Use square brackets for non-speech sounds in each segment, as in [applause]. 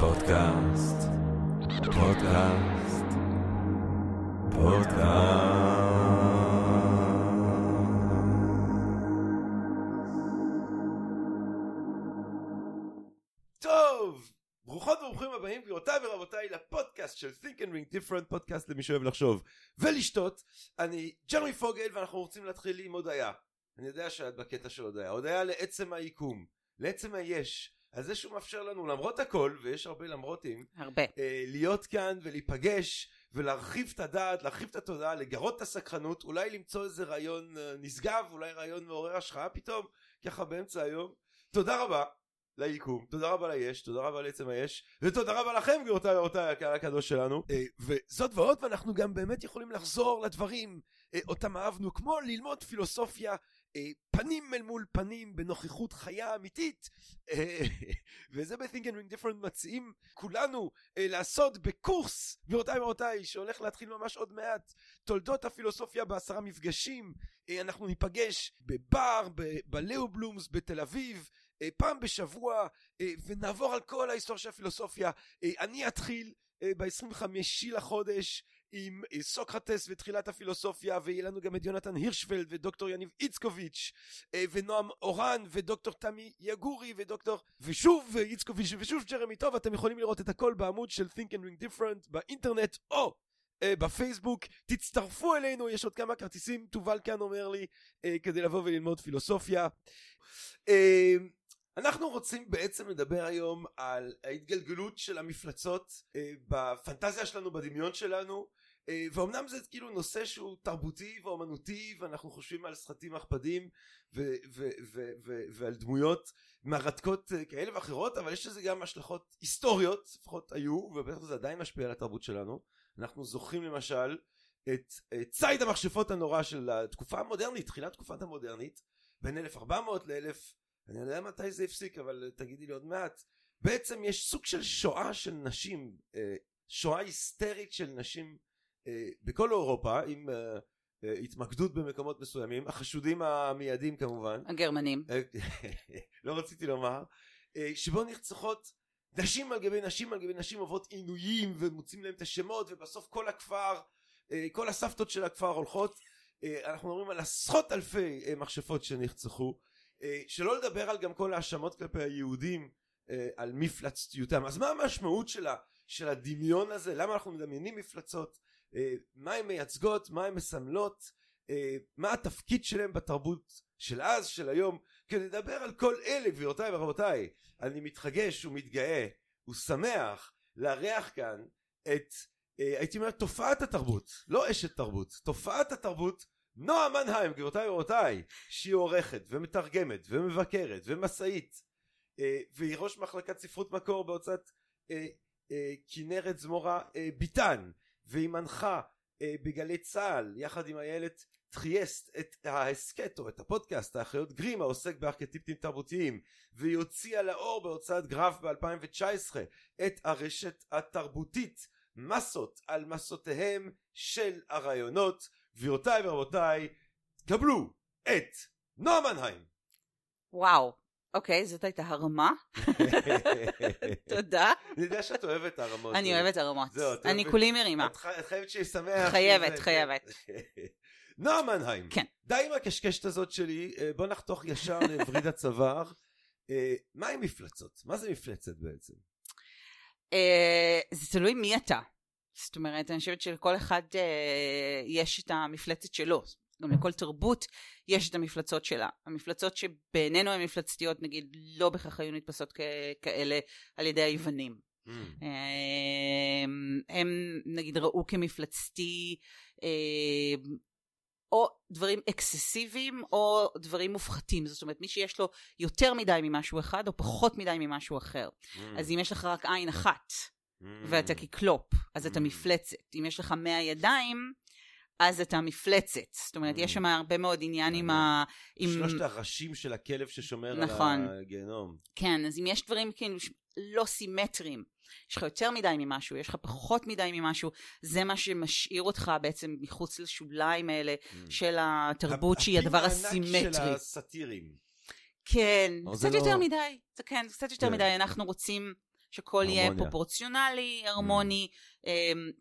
פודקאסט, פודקאסט, פודקאסט. טוב, ברוכות וברוכים הבאים גבירותיי ורבותיי לפודקאסט של Think and Ring Different, פודקאסט למי שאוהב לחשוב ולשתות. אני ג'רמי פוגל ואנחנו רוצים להתחיל עם הודיה. אני יודע שאת בקטע של הודיה. הודיה לעצם היקום, לעצם היש. על זה שהוא מאפשר לנו למרות הכל ויש הרבה למרותים הרבה. אה, להיות כאן ולהיפגש ולהרחיב את הדעת להרחיב את התודעה לגרות את הסקרנות אולי למצוא איזה רעיון אה, נשגב אולי רעיון מעורר השחאה פתאום ככה באמצע היום. תודה רבה ליקום תודה רבה ליש תודה רבה לעצם היש ותודה רבה לכם גבירותיי ורבותיי הקהל הקדוש שלנו. אה, וזאת ועוד ואנחנו גם באמת יכולים לחזור לדברים אה, אותם אהבנו כמו ללמוד פילוסופיה פנים אל מול פנים בנוכחות חיה אמיתית. אה, וזה ב-think and ring different מציעים כולנו אה, לעשות בקורס. גבירותיי ורבותיי שהולך להתחיל ממש עוד מעט תולדות הפילוסופיה בעשרה מפגשים. אנחנו ניפגש בבר בלאו בלומס בתל אביב פעם בשבוע ונעבור על כל ההיסטוריה של הפילוסופיה. אני אתחיל ב-25 לחודש עם אה, סוקרטס ותחילת הפילוסופיה ויהיה לנו גם את יונתן הירשפלד ודוקטור יניב איצקוביץ' אה, ונועם אורן ודוקטור תמי יגורי ודוקטור ושוב איצקוביץ' ושוב ג'רמי טוב אתם יכולים לראות את הכל בעמוד של Think and Ring Different באינטרנט או בפייסבוק. תצטרפו אלינו יש עוד כמה כרטיסים תובל כאן אומר לי כדי לבוא וללמוד פילוסופיה. אנחנו רוצים בעצם לדבר היום על ההתגלגלות של המפלצות בפנטזיה שלנו בדמיון שלנו אה, ואומנם זה כאילו נושא שהוא תרבותי ואומנותי ואנחנו חושבים על סרטים הכבדים ועל דמויות מרתקות אה, כאלה ואחרות אבל יש לזה גם השלכות היסטוריות לפחות היו ובטח זה עדיין משפיע על התרבות שלנו. אנחנו זוכרים למשל את, את ציד המכשפות הנורא של התקופה המודרנית תחילת תקופת המודרנית בין 1400 ל-1000 אני יודע מתי זה הפסיק אבל תגידי לי עוד מעט. בעצם יש סוג של שואה של נשים אה, שואה היסטרית של נשים אה, בכל אירופה עם אה, אה, התמקדות במקומות מסוימים החשודים המיידים כמובן. הגרמנים. [laughs] לא רציתי לומר שבו נרצחות נשים על גבי נשים על גבי נשים עוברות עינויים ומוצאים להם את השמות ובסוף כל הכפר כל הסבתות של הכפר הולכות. אנחנו מדברים על עשרות אלפי מכשפות שנרצחו. שלא לדבר על גם כל ההאשמות כלפי היהודים על מפלצתיותם. אז מה המשמעות שלה של הדמיון הזה? למה אנחנו מדמיינים מפלצות? אה, מה הן מייצגות, מה הן מסמלות, אה, מה התפקיד שלהם בתרבות של אז, של היום, כדי לדבר על כל אלה גבירותיי ורבותיי, אני מתחגש ומתגאה ושמח לארח כאן את, אה, הייתי אומר, תופעת התרבות, לא אשת תרבות, תופעת התרבות נועה מנהיים גבירותיי ורבותיי שהיא עורכת ומתרגמת ומבקרת ומשאית והיא ראש מחלקת ספרות מקור בהוצאת כנרת זמורה ביטן והיא מנחה אה, בגלי צה"ל יחד עם איילת טריאסט את ההסכת או את הפודקאסט האחיות גרים העוסק בארכיטיפטים תרבותיים והיא הוציאה לאור בהוצאת גרף ב-2019 את הרשת התרבותית מסות על מסותיהם של הרעיונות גבירותיי ורבותיי קבלו את נועה מנהיים. וואו אוקיי, זאת הייתה הרמה. [laughs] תודה. אני יודע שאת אוהבת הרמות. אני אוהבת הרמות. אני כולי מרימה. את חייבת שיהיה שמח. חייבת, חייבת. [laughs] נועה מנהיים. כן. די עם הקשקשת הזאת שלי, אה, בוא נחתוך ישר לווריד הצוואר. אה, מה עם מפלצות? מה זה מפלצת בעצם? אה, זה תלוי מי אתה. זאת אומרת, אני חושבת שלכל אחד יש את המפלצת שלו. גם לכל תרבות יש את המפלצות שלה. המפלצות שבעינינו הן מפלצתיות נגיד לא בהכרח היו נתפסות כאלה על ידי היוונים. Mm. אמ, הם נגיד ראו כמפלצתי אמ, או דברים אקססיביים או דברים מופחתים זאת אומרת מי שיש לו יותר מדי ממשהו אחד או פחות מדי ממשהו אחר mm. אז אם יש לך רק עין אחת mm. ואתה קיקלופ אז אתה מפלצת אם יש לך מאה ידיים אז אתה מפלצת. זאת אומרת, יש mm. שם הרבה מאוד עניין עם ה... שלושת הראשים של הכלב ששומר נכון. על הגיהנום. כן, אז אם יש דברים כאילו לא סימטריים, יש לך יותר מדי ממשהו, יש לך פחות מדי ממשהו, זה מה שמשאיר אותך בעצם מחוץ לשוליים האלה mm. של התרבות שהיא הדבר הסימטרי. הפים הענק של הסאטירים. כן, קצת יותר לא... מדי, זה כן, קצת יותר כן. מדי, אנחנו רוצים שהכל יהיה. פרופורציונלי, הרמוני, אה,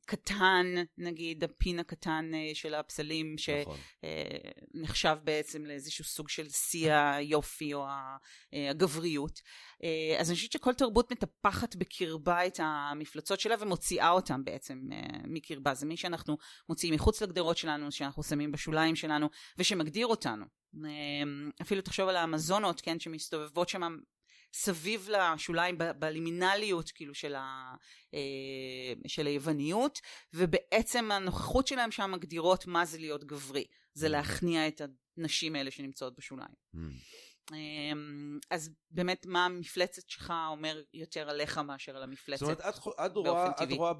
קטן, נגיד הפין הקטן אה, של הפסלים, נכון. שנחשב בעצם לאיזשהו סוג של שיא היופי או אה, הגבריות. אה, אז אני חושבת שכל תרבות מטפחת בקרבה את המפלצות שלה ומוציאה אותם בעצם אה, מקרבה. זה מי שאנחנו מוציאים מחוץ לגדרות שלנו, שאנחנו שמים בשוליים שלנו, ושמגדיר אותנו. אה, אפילו תחשוב על האמזונות, כן, שמסתובבות שם סביב לשוליים, בלימינליות כאילו של, ה, אה, של היווניות, ובעצם הנוכחות שלהם שם מגדירות מה זה להיות גברי. זה להכניע את הנשים האלה שנמצאות בשוליים. Mm. אמ, אז באמת מה המפלצת שלך אומר יותר עליך מאשר על המפלצת. זאת אומרת, את, את באופן רואה, את טבעי. רואה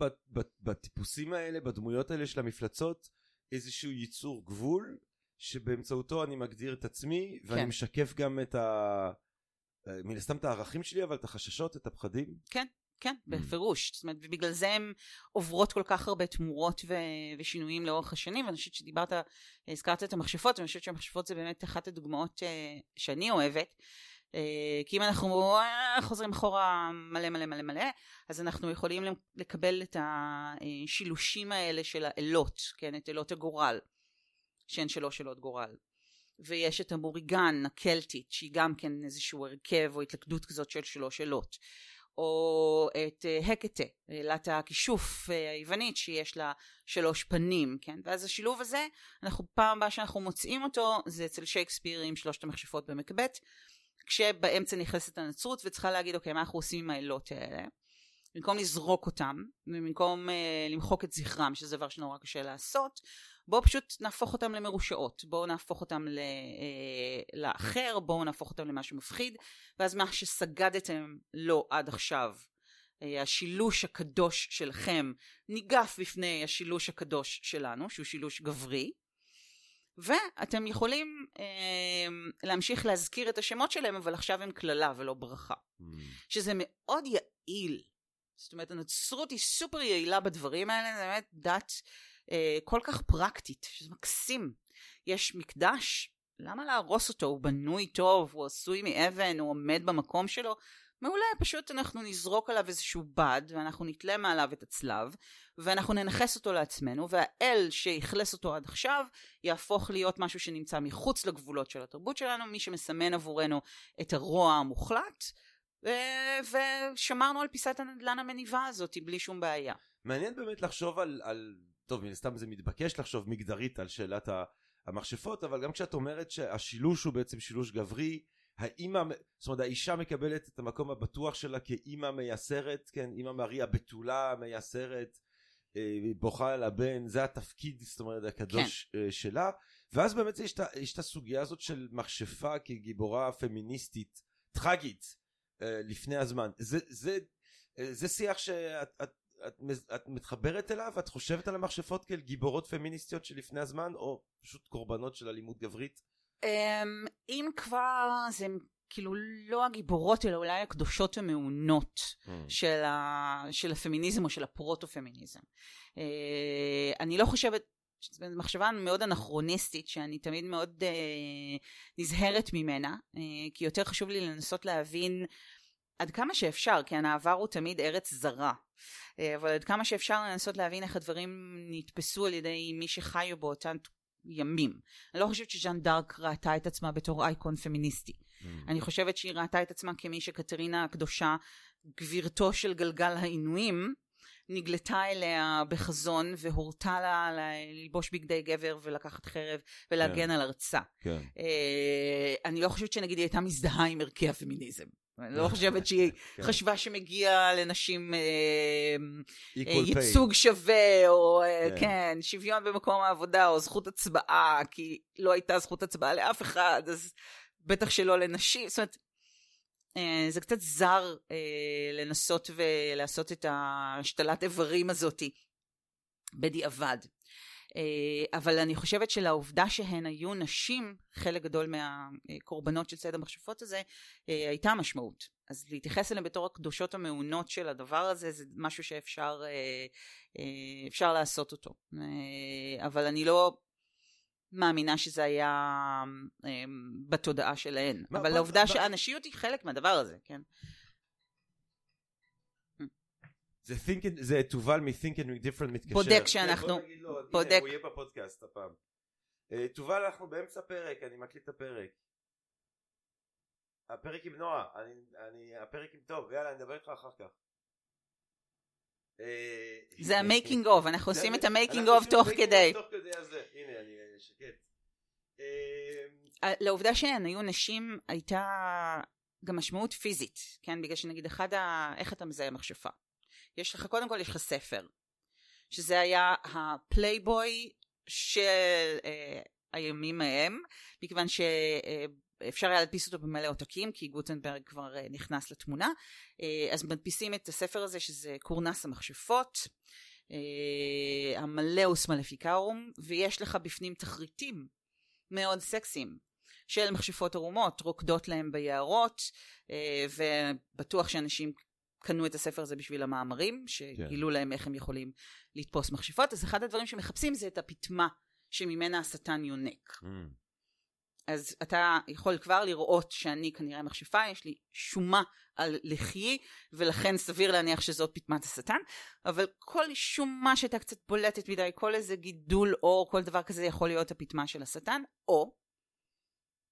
בטיפוסים האלה, בדמויות האלה של המפלצות, איזשהו ייצור גבול, שבאמצעותו אני מגדיר את עצמי, ואני כן. משקף גם את ה... אה, מן הסתם את הערכים שלי, אבל את החששות, את הפחדים. כן, Mm. בפירוש. זאת אומרת, ובגלל זה הן עוברות כל כך הרבה תמורות ו- ושינויים לאורך השנים, ואני חושבת שדיברת, הזכרת את המכשפות, ואני חושבת שהמכשפות זה באמת אחת הדוגמאות אה, שאני אוהבת. אה, כי אם אנחנו אה, חוזרים אחורה מלא מלא מלא מלא, אז אנחנו יכולים לקבל את השילושים האלה של האלות, כן, את אלות הגורל, שהן שלוש אלות גורל. ויש את המוריגן הקלטית, שהיא גם כן איזשהו הרכב או התלכדות כזאת של שלוש אלות. או את אה, הקטה, אלת הכישוף אה, היוונית שיש לה שלוש פנים, כן? ואז השילוב הזה, אנחנו פעם הבאה שאנחנו מוצאים אותו זה אצל שייקספיר עם שלושת המכשפות במקבט, כשבאמצע נכנסת הנצרות וצריכה להגיד אוקיי מה אנחנו עושים עם האלות האלה במקום לזרוק אותם ובמקום אה, למחוק את זכרם שזה דבר שנורא קשה לעשות בואו פשוט נהפוך אותם למרושעות בואו נהפוך אותם ל, אה, לאחר בואו נהפוך אותם למשהו מפחיד ואז מה שסגדתם לו עד עכשיו אה, השילוש הקדוש שלכם ניגף בפני השילוש הקדוש שלנו שהוא שילוש גברי ואתם יכולים אה, להמשיך להזכיר את השמות שלהם אבל עכשיו הם קללה ולא ברכה Mm. שזה מאוד יעיל זאת אומרת הנצרות היא סופר יעילה בדברים האלה זה באמת דת אה, כל כך פרקטית שזה מקסים. יש מקדש למה להרוס אותו? הוא בנוי טוב הוא עשוי מאבן הוא עומד במקום שלו? מעולה פשוט אנחנו נזרוק עליו איזשהו בד ואנחנו נתלה מעליו את הצלב ואנחנו ננכס אותו לעצמנו והאל שאכלס אותו עד עכשיו יהפוך להיות משהו שנמצא מחוץ לגבולות של התרבות שלנו מי שמסמן עבורנו את הרוע המוחלט ו- ושמרנו על פיסת הנדלן המניבה הזאת בלי שום בעיה. מעניין באמת לחשוב על, על טוב מן הסתם זה מתבקש לחשוב מגדרית על שאלת המכשפות אבל גם כשאת אומרת שהשילוש הוא בעצם שילוש גברי האימא זאת אומרת האישה מקבלת את המקום הבטוח שלה כאימא מייסרת כן אימא מריה בתולה מייסרת אה, בוכה על הבן זה התפקיד זאת אומרת הקדוש כן. שלה ואז באמת יש, את- הסוגיה הזאת של מכשפה כגיבורה פמיניסטית טרגית אה, לפני הזמן זה זה אה, זה שיח שאת את, את, מתחברת אליו? את חושבת על המכשפות כאל גיבורות פמיניסטיות שלפני הזמן או פשוט קורבנות של אלימות גברית? אמ, אם כבר זה כאילו לא הגיבורות אלא אולי הקדושות המעונות של, ה, של הפמיניזם או של הפרוטו-פמיניזם. אה, אני לא חושבת, זו מחשבה מאוד אנכרוניסטית שאני תמיד מאוד אה, נזהרת ממנה, אה, כי יותר חשוב לי לנסות להבין עד כמה שאפשר, כי המעבר הוא תמיד ארץ זרה, אה, אבל עד כמה שאפשר לנסות להבין איך הדברים נתפסו על ידי מי שחיו באותן ימים. אני לא חושבת שז'אן דארק ראתה את עצמה בתור אייקון פמיניסטי. אני חושבת שהיא ראתה את עצמה כמי שקטרינה הקדושה, גבירתו של גלגל העינויים, נגלתה אליה בחזון והורתה לה ללבוש בגדי גבר ולקחת חרב ולהגן כן. על ארצה. כן אה, אני לא חושבת שנגיד היא הייתה מזדהה עם ערכי הפמיניזם. אני לא חושבת שהיא [laughs] כן. חשבה שמגיע לנשים אה, אה. ייצוג שווה, או אה, כן. כן, שוויון במקום העבודה, או זכות הצבעה, כי לא הייתה זכות הצבעה לאף אחד, אז בטח שלא לנשים, זאת אומרת, אה, זה קצת זר אה, לנסות ולעשות את השתלת איברים הזאתי בדיעבד. אה, אבל אני חושבת שלעובדה שהן היו נשים, חלק גדול מהקורבנות של ציד המכשפות הזה, אה, הייתה משמעות. אז להתייחס אליהן בתור הקדושות המעונות של הדבר הזה, זה משהו שאפשר אה, אפשר לעשות אותו. אבל אני לא מאמינה שזה היה בתודעה שלהן. מה- אבל מה- העובדה מה- שהנשיות היא חלק מהדבר הזה, כן? זה thinking, זה תובל מ-thinking different מתקשר. בודק שאנחנו- כן, בוא נגיד לו, הנה, בודק. הוא יהיה בפודקאסט הפעם. אה, תובל אנחנו באמצע פרק, אני מקליט את הפרק. הפרק עם נועה, אני, אני, הפרק עם טוב, יאללה, אני אדבר איתך אחר כך. אה, זה ה making of, אנחנו עושים את ה making of תוך כדי. הנה, אני אה, שקט. אה, אה, לעובדה שהן היו נשים הייתה גם משמעות פיזית, כן? בגלל שנגיד אחד ה... איך אתה מזהה מכשפה? יש לך, קודם כל יש לך ספר, שזה היה הפלייבוי של אה, הימים ההם, מכיוון שאפשר היה להדפיס אותו במלא עותקים, כי גוטנברג כבר אה, נכנס לתמונה, אה, אז מדפיסים את הספר הזה שזה קורנס המכשפות, אה, ה Malleus Maleficarum, ויש לך בפנים תחריטים מאוד סקסיים של מכשפות ערומות, רוקדות להם ביערות, אה, ובטוח שאנשים קנו את הספר הזה בשביל המאמרים, שגילו להם איך הם יכולים לתפוס מכשפות, אז אחד הדברים שמחפשים זה את הפטמה שממנה השטן יונק. אמ, אז אתה יכול כבר לראות שאני כנראה מכשפה, יש לי שומה על לחיי, ולכן סביר להניח שזאת פטמת השטן, אבל כל שומה שהייתה קצת בולטת מדי, כל איזה גידול עור, כל דבר כזה יכול להיות הפטמה של השטן, או,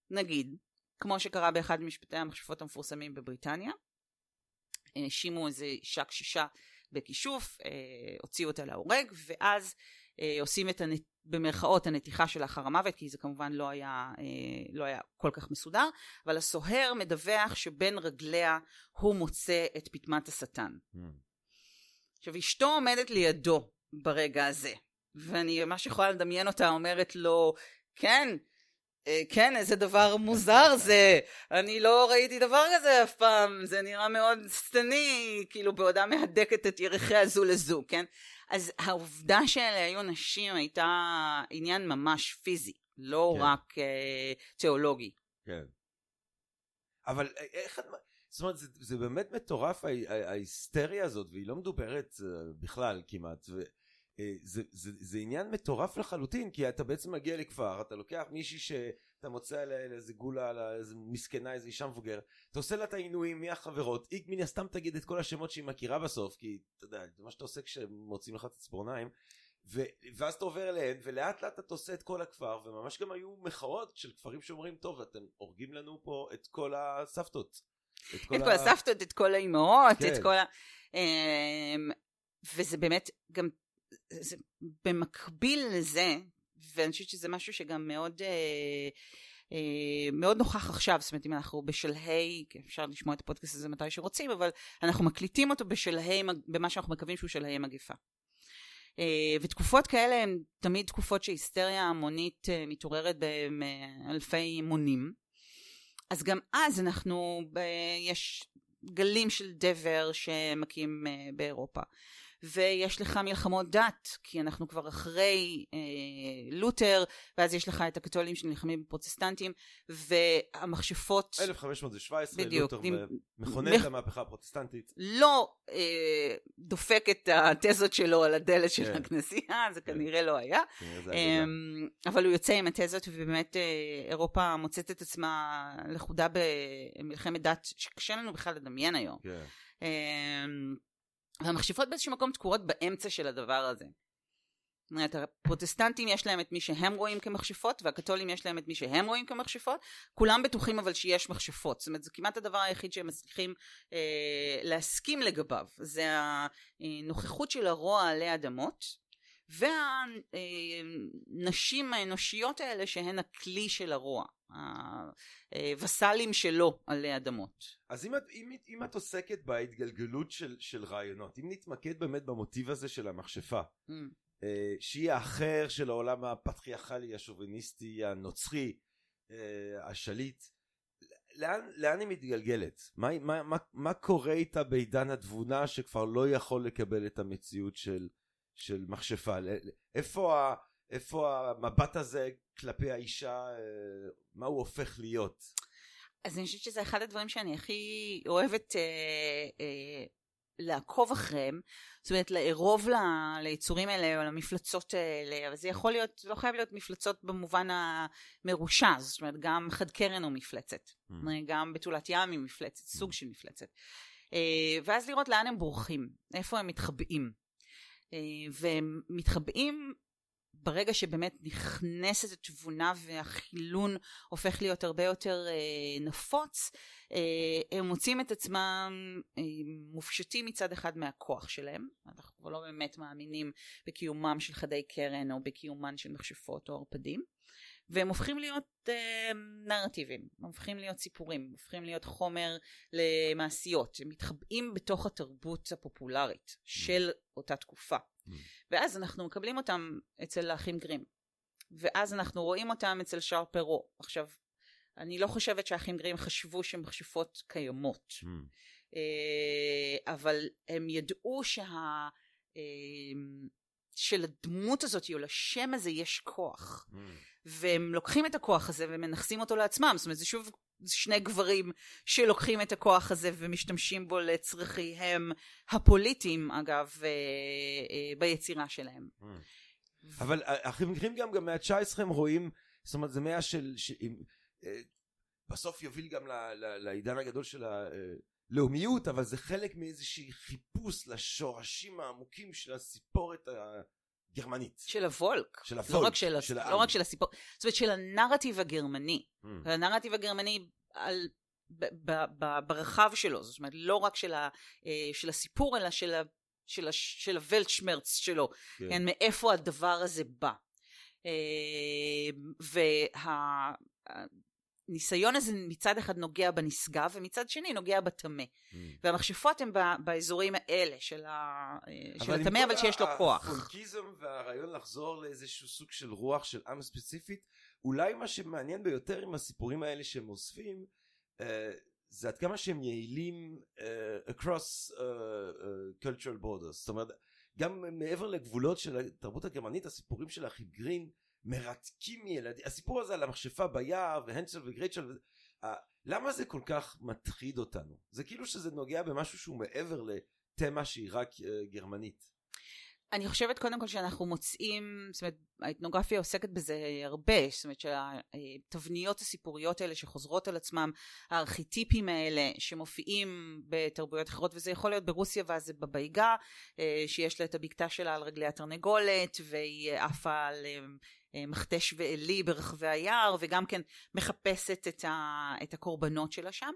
נגיד, כמו שקרה באחד ממשפטי המכשפות המפורסמים בבריטניה, האשימו איזה אישה קשישה בכישוף, אה, הוציאו אותה להורג, ואז אה, עושים את הנת... במרכאות הנתיחה של לאחר המוות, כי זה כמובן לא היה, אה, לא היה כל כך מסודר, אבל הסוהר מדווח שבין רגליה הוא מוצא את פטמת השטן. אמ. עכשיו אשתו עומדת לידו ברגע הזה, ואני ממש יכולה לדמיין אותה אומרת לו, כן, כן, איזה דבר מוזר זה, אני לא ראיתי דבר כזה אף פעם, זה נראה מאוד שטני, כאילו בעודה מהדקת את ירחיה זו לזו, כן? אז העובדה שאלה היו נשים הייתה עניין ממש פיזי, לא כן. רק אה, תיאולוגי. כן. אבל א- איך את... זאת אומרת, זה, זה באמת מטורף ההי- ההי- ההיסטריה הזאת, והיא לא מדוברת אה, בכלל כמעט. ו, אה, זה, זה, זה עניין מטורף לחלוטין, כי אתה בעצם מגיע לכפר, אתה לוקח מישהי שאתה מוצא עליה איזה גולה, על איזה מסכנה, איזה אישה מבוגרת, אתה עושה לה את העינויים, מי החברות, היא מן הסתם תגיד את כל השמות שהיא מכירה בסוף, כי אתה יודע, זה מה שאתה עושה כשמוצאים לך את הציפורניים. ו- ואז אתה עובר אליהן ולאט לאט אתה עושה את כל הכפר וממש גם היו מחאות של כפרים שאומרים טוב אתם הורגים לנו פה את כל הסבתות. את כל הסבתות, את כל האימהות, כן. את כל ה... אמ, וזה באמת גם, זה במקביל לזה, ואני חושבת שזה משהו שגם מאוד... אה, אה, מאוד נוכח עכשיו, זאת אומרת אם אנחנו בשלהי, אפשר לשמוע את הפודקאסט הזה מתי שרוצים, אבל אנחנו מקליטים אותו בשלהי, במה שאנחנו מקווים שהוא שלהי מגפה. אה, ותקופות כאלה הן תמיד תקופות שהיסטריה המונית אה, מתעוררת באלפי מונים. אז גם אז אנחנו, ב... יש גלים של דבר שמכים אה, באירופה. ויש לך מלחמות דת, כי אנחנו כבר אחרי אה, לותר, ואז יש לך את הקתולים שנלחמים בפרוטסטנטים, והמכשפות 1517 בדיוק, לותר עם- מכונן מח- את המהפכה הפרוטסטנטית. לא אה, דופק את התזות שלו על הדלת של כן. הכנסייה, זה כן. כנראה לא היה. גדול. אמ, אבל הוא יוצא עם התזות ובאמת אה, אירופה מוצאת את עצמה לכודה במלחמת דת שקשה לנו בכלל לדמיין היום. כן. אמ, והמכשפות באיזשהו מקום תקועות באמצע של הדבר הזה. זאת אומרת, הפרוטסטנטים יש להם את מי שהם רואים כמכשפות, והקתולים יש להם את מי שהם רואים כמכשפות. כולם בטוחים אבל שיש מכשפות. זאת אומרת, זה כמעט הדבר היחיד שהם מצליחים אה, להסכים לגביו. זה הנוכחות של הרוע עלי אדמות, והנשים האנושיות האלה שהן הכלי של הרוע. הווסלים שלו עלי אדמות. אז אם את, אם, אם את עוסקת בהתגלגלות של, של רעיונות, אם נתמקד באמת במוטיב הזה של המכשפה, Mm. אה, שהיא האחר של העולם הפטריארכלי, השוביניסטי, הנוצרי, אה, השליט, לאן, לאן היא מתגלגלת? מה, מה, מה, מה קורה איתה בעידן התבונה שכבר לא יכול לקבל את המציאות של, של מכשפה? איפה, ה, איפה המבט הזה כלפי האישה, אה, מה הוא הופך להיות? אז אני חושבת שזה אחד הדברים שאני הכי אוהבת אה, אה, לעקוב אחריהם, זאת אומרת לארוב ל- ליצורים האלה או למפלצות האלה, אבל זה יכול להיות, לא חייב להיות מפלצות במובן המרושע, זאת אומרת גם חד קרן הוא מפלצת, Mm. גם בתולת ים היא מפלצת, סוג של מפלצת. אה, ואז לראות לאן הם בורחים, איפה הם מתחבאים. אה, והם מתחבאים ברגע שבאמת נכנסת התבונה והחילון הופך להיות הרבה יותר אה, נפוץ, אה, הם מוצאים את עצמם מופשטים מצד אחד מהכוח שלהם, אנחנו לא באמת מאמינים בקיומם של חדי קרן או בקיומן של מכשפות או ערפדים, והם הופכים להיות אה, נרטיבים, הם הופכים להיות סיפורים, הם הופכים להיות חומר למעשיות, הם מתחבאים בתוך התרבות הפופולרית של אותה תקופה. Mm. ואז אנחנו מקבלים אותם אצל האחים גרים. ואז אנחנו רואים אותם אצל שר פרו. עכשיו, אני לא חושבת שהאחים גרים חשבו שמכשפות קיימות. Mm. אה, אבל הם ידעו שה... אה, שלדמות הזאת או לשם הזה יש כוח. Mm. והם לוקחים את הכוח הזה ומנכסים אותו לעצמם. זאת אומרת, זה שוב שני גברים שלוקחים את הכוח הזה ומשתמשים בו לצרכיהם הפוליטיים, אגב, אה, אה, ביצירה שלהם. Mm. אבל האחים גרים גם, גם מהמאה ה-19 הם רואים, זאת אומרת זה מאה של, ש- אה, בסוף יוביל גם ל- ל- לעידן הגדול של הלאומיות, אבל זה חלק מאיזשהי חיפוש לשורשים העמוקים של הסיפורת הגרמנית. של הוולק. של לא הפולק, רק של, של לא. רק של הסיפור, זאת אומרת של הנרטיב הגרמני. Mm. הנרטיב הגרמני על, ב, ב, ב, ברחב שלו, זאת אומרת לא רק של, ה, אה, של הסיפור אלא של, ה, של, ה, של הוולטשמרץ שלו, כן. כן, מאיפה הדבר הזה בא. אה, והניסיון הזה מצד אחד נוגע בנשגב ומצד שני נוגע בטמא. Mm. והמכשפות הן ב- באזורים האלה של, ה, אה, של עם הטמא אבל כל שיש לו כוח. הפולקיזם והרעיון לחזור לאיזשהו סוג של רוח של עם ספציפית, אולי מה שמעניין ביותר עם הסיפורים האלה שהם אוספים, אה, זה עד כמה שהם יעילים אה, across אה, אה, cultural borders. זאת אומרת, גם מעבר לגבולות של התרבות הגרמנית, הסיפורים של האחים גרין מרתקים ילדים. הסיפור הזה על המכשפה ביער והנסל וגרייצ'ל, אה, למה זה כל כך מטריד אותנו? זה כאילו שזה נוגע במשהו שהוא מעבר לתמה שהיא רק אה, גרמנית. אני חושבת קודם כל שאנחנו מוצאים, זאת אומרת, האתנוגרפיה עוסקת בזה הרבה, זאת אומרת שהתבניות הסיפוריות האלה שחוזרות על עצמם, הארכיטיפים האלה שמופיעים בתרבויות אחרות, וזה יכול להיות ברוסיה ואז זה בבייגה, אה, שיש לה את הבקתה שלה על רגלי התרנגולת, והיא עפה על אה, מכתש ועלי ברחבי היער, וגם כן מחפשת את, ה, את הקורבנות שלה שם.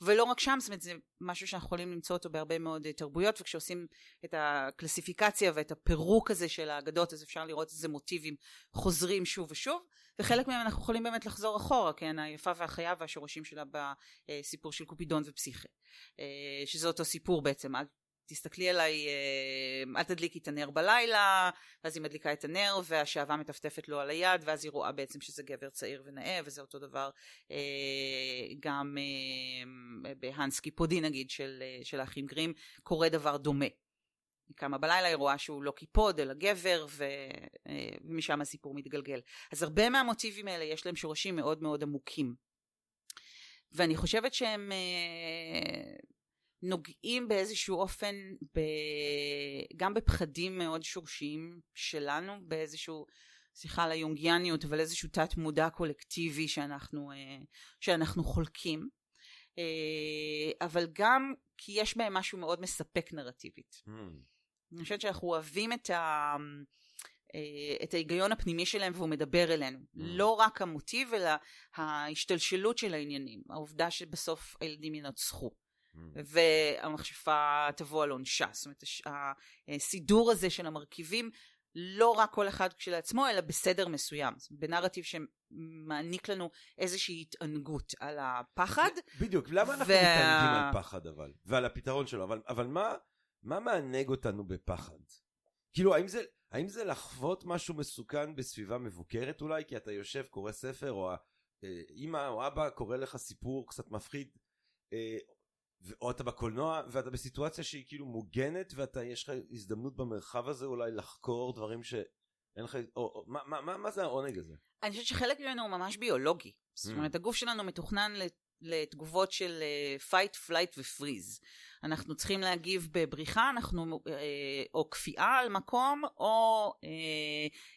ולא רק שם, זאת אומרת, זה משהו שאנחנו יכולים למצוא אותו בהרבה מאוד אה, תרבויות, וכשעושים את הקלסיפיקציה ואת הפירוק הזה של האגדות, אז אפשר לראות איזה מוטיבים חוזרים שוב ושוב, וחלק מהם אנחנו יכולים באמת לחזור אחורה, כן, היפה והחיה והשורשים שלה בסיפור של קופידון ופסיכה, אה, שזה אותו סיפור בעצם, תסתכלי עליי, אה, אל תדליקי את הנר בלילה, ואז היא מדליקה את הנר והשעווה מטפטפת לו על היד, ואז היא רואה בעצם שזה גבר צעיר ונאה, וזה אותו דבר אה, גם אה, בהאנס קיפודי נגיד של, של האחים גרים, קורה דבר דומה. היא קמה בלילה, היא רואה שהוא לא קיפוד אלא גבר, ו, ומשם הסיפור מתגלגל. אז הרבה מהמוטיבים האלה יש להם שורשים מאוד מאוד עמוקים. ואני חושבת שהם נוגעים באיזשהו אופן ב... גם בפחדים מאוד שורשיים שלנו, באיזשהו, סליחה על היונגיאניות, אבל איזשהו תת מודע קולקטיבי שאנחנו, אה, שאנחנו חולקים. אה, אבל גם כי יש בהם משהו מאוד מספק נרטיבית. Hmm. אני חושבת שאנחנו אוהבים את, ה... אה, את ההיגיון הפנימי שלהם והוא מדבר אלינו. לא רק המוטיב אלא ההשתלשלות של העניינים. העובדה שבסוף הילדים ינצחו. Hmm. והמכשפה תבוא על עונשה. זאת אומרת, הסידור הזה של המרכיבים, לא רק כל אחד כשלעצמו, אלא בסדר מסוים. בנרטיב שמעניק לנו איזושהי התענגות על הפחד. בדיוק, למה אנחנו וה- מתענגים על פחד אבל? ועל הפתרון שלו, אבל, אבל מה, מה מענג אותנו בפחד? כאילו, האם זה, האם זה לחוות משהו מסוכן בסביבה מבוקרת אולי? כי אתה יושב, קורא ספר, או האמא או אבא קורא לך סיפור קצת מפחיד, אה, או אתה בקולנוע, ואתה בסיטואציה שהיא כאילו מוגנת, ואתה, יש לך הזדמנות במרחב הזה אולי לחקור דברים שאין לך, או, או מה, מה, מה, מה זה העונג הזה? אני חושבת שחלק ממנו הוא ממש ביולוגי. זאת Mm. אומרת, הגוף שלנו מתוכנן לת- לתגובות של fight, flight ו-freeze. אנחנו צריכים להגיב בבריחה, אנחנו, אה, או קפיאה על מקום, או אה,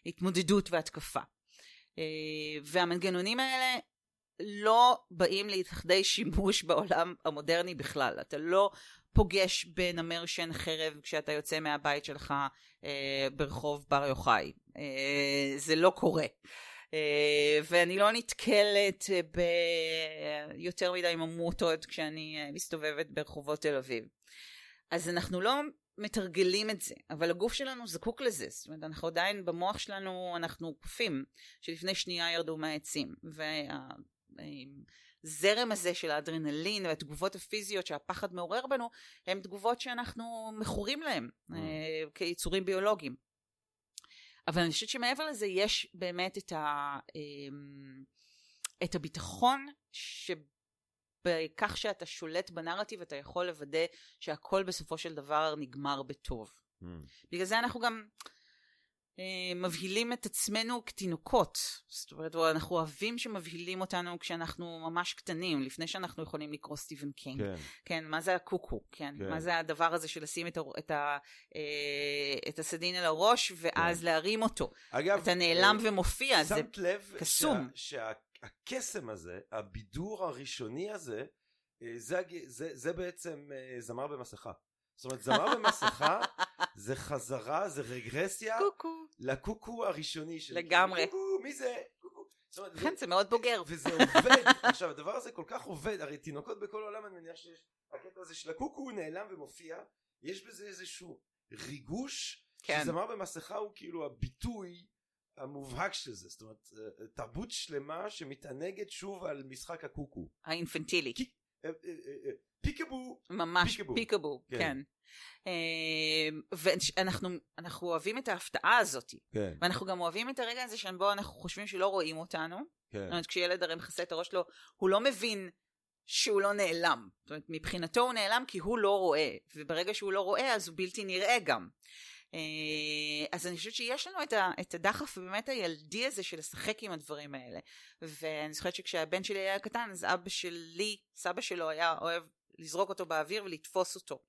התמודדות והתקפה. אה, והמנגנונים האלה לא באים לכדי שימוש בעולם המודרני בכלל. אתה לא פוגש בנמר שן חרב כשאתה יוצא מהבית שלך אה, ברחוב בר יוחאי. אה, זה לא קורה. אה, ואני לא נתקלת ביותר מדי ממוטות כשאני אה, מסתובבת ברחובות תל אביב. אז אנחנו לא מתרגלים את זה, אבל הגוף שלנו זקוק לזה, זאת אומרת אנחנו עדיין במוח שלנו אנחנו קופים שלפני שנייה ירדו מהעצים והזרם הזה של האדרנלין והתגובות הפיזיות שהפחד מעורר בנו הם תגובות שאנחנו מכורים להם mm. כיצורים ביולוגיים. אבל אני חושבת שמעבר לזה יש באמת את, ה, אמ, את הביטחון ש... בכך שאתה שולט בנרטיב אתה יכול לוודא שהכל בסופו של דבר נגמר בטוב. Mm. בגלל זה אנחנו גם אה, מבהילים את עצמנו כתינוקות. זאת אומרת, אנחנו אוהבים שמבהילים אותנו כשאנחנו ממש קטנים, לפני שאנחנו יכולים לקרוא סטיבן קינג. כן. כן, מה זה הקוקו? כן. כן. מה זה הדבר הזה של לשים את, את, ה, אה, את הסדין על הראש ואז כן. להרים אותו. אגב, אתה נעלם אה, ומופיע, זה קסום. שמת לב שהקסם הזה, הבידור הראשוני הזה, אה, זה, זה, זה בעצם אה, זמר במסכה. זאת אומרת, זמר [laughs] במסכה זה חזרה, זה רגרסיה. קוקו. לקוקו הראשוני של... לגמרי. קוקו, מי זה? כן, זה מאוד בוגר. וזה עובד. [laughs] עכשיו, הדבר הזה כל כך עובד, הרי תינוקות בכל העולם, אני מניח שיש הקטע הזה של הקוקו נעלם ומופיע, יש בזה איזשהו ריגוש, כן. שזמר במסכה הוא כאילו הביטוי המובהק של זה, זאת אומרת, אה, תרבות שלמה שמתענגת שוב על משחק הקוקו. האינפנטילי. אה, אה, פיקבו. ממש פיקבו, פיקבו כן. כן. אמ, ואנחנו אוהבים את ההפתעה הזאת. כן. ואנחנו גם אוהבים את הרגע הזה שבו אנחנו חושבים שלא רואים אותנו. כן. זאת אומרת, כשילד הרי מכסה את הראש שלו, הוא לא מבין שהוא לא נעלם. זאת אומרת, מבחינתו הוא נעלם כי הוא לא רואה, וברגע שהוא לא רואה אז הוא בלתי נראה גם. אה, אז אני חושבת שיש לנו את, הדחף באמת הילדי הזה של לשחק עם הדברים האלה. ואני זוכרת שכשהבן שלי היה קטן, אז אבא שלי, סבא שלו היה אוהב לזרוק אותו באוויר ולתפוס אותו.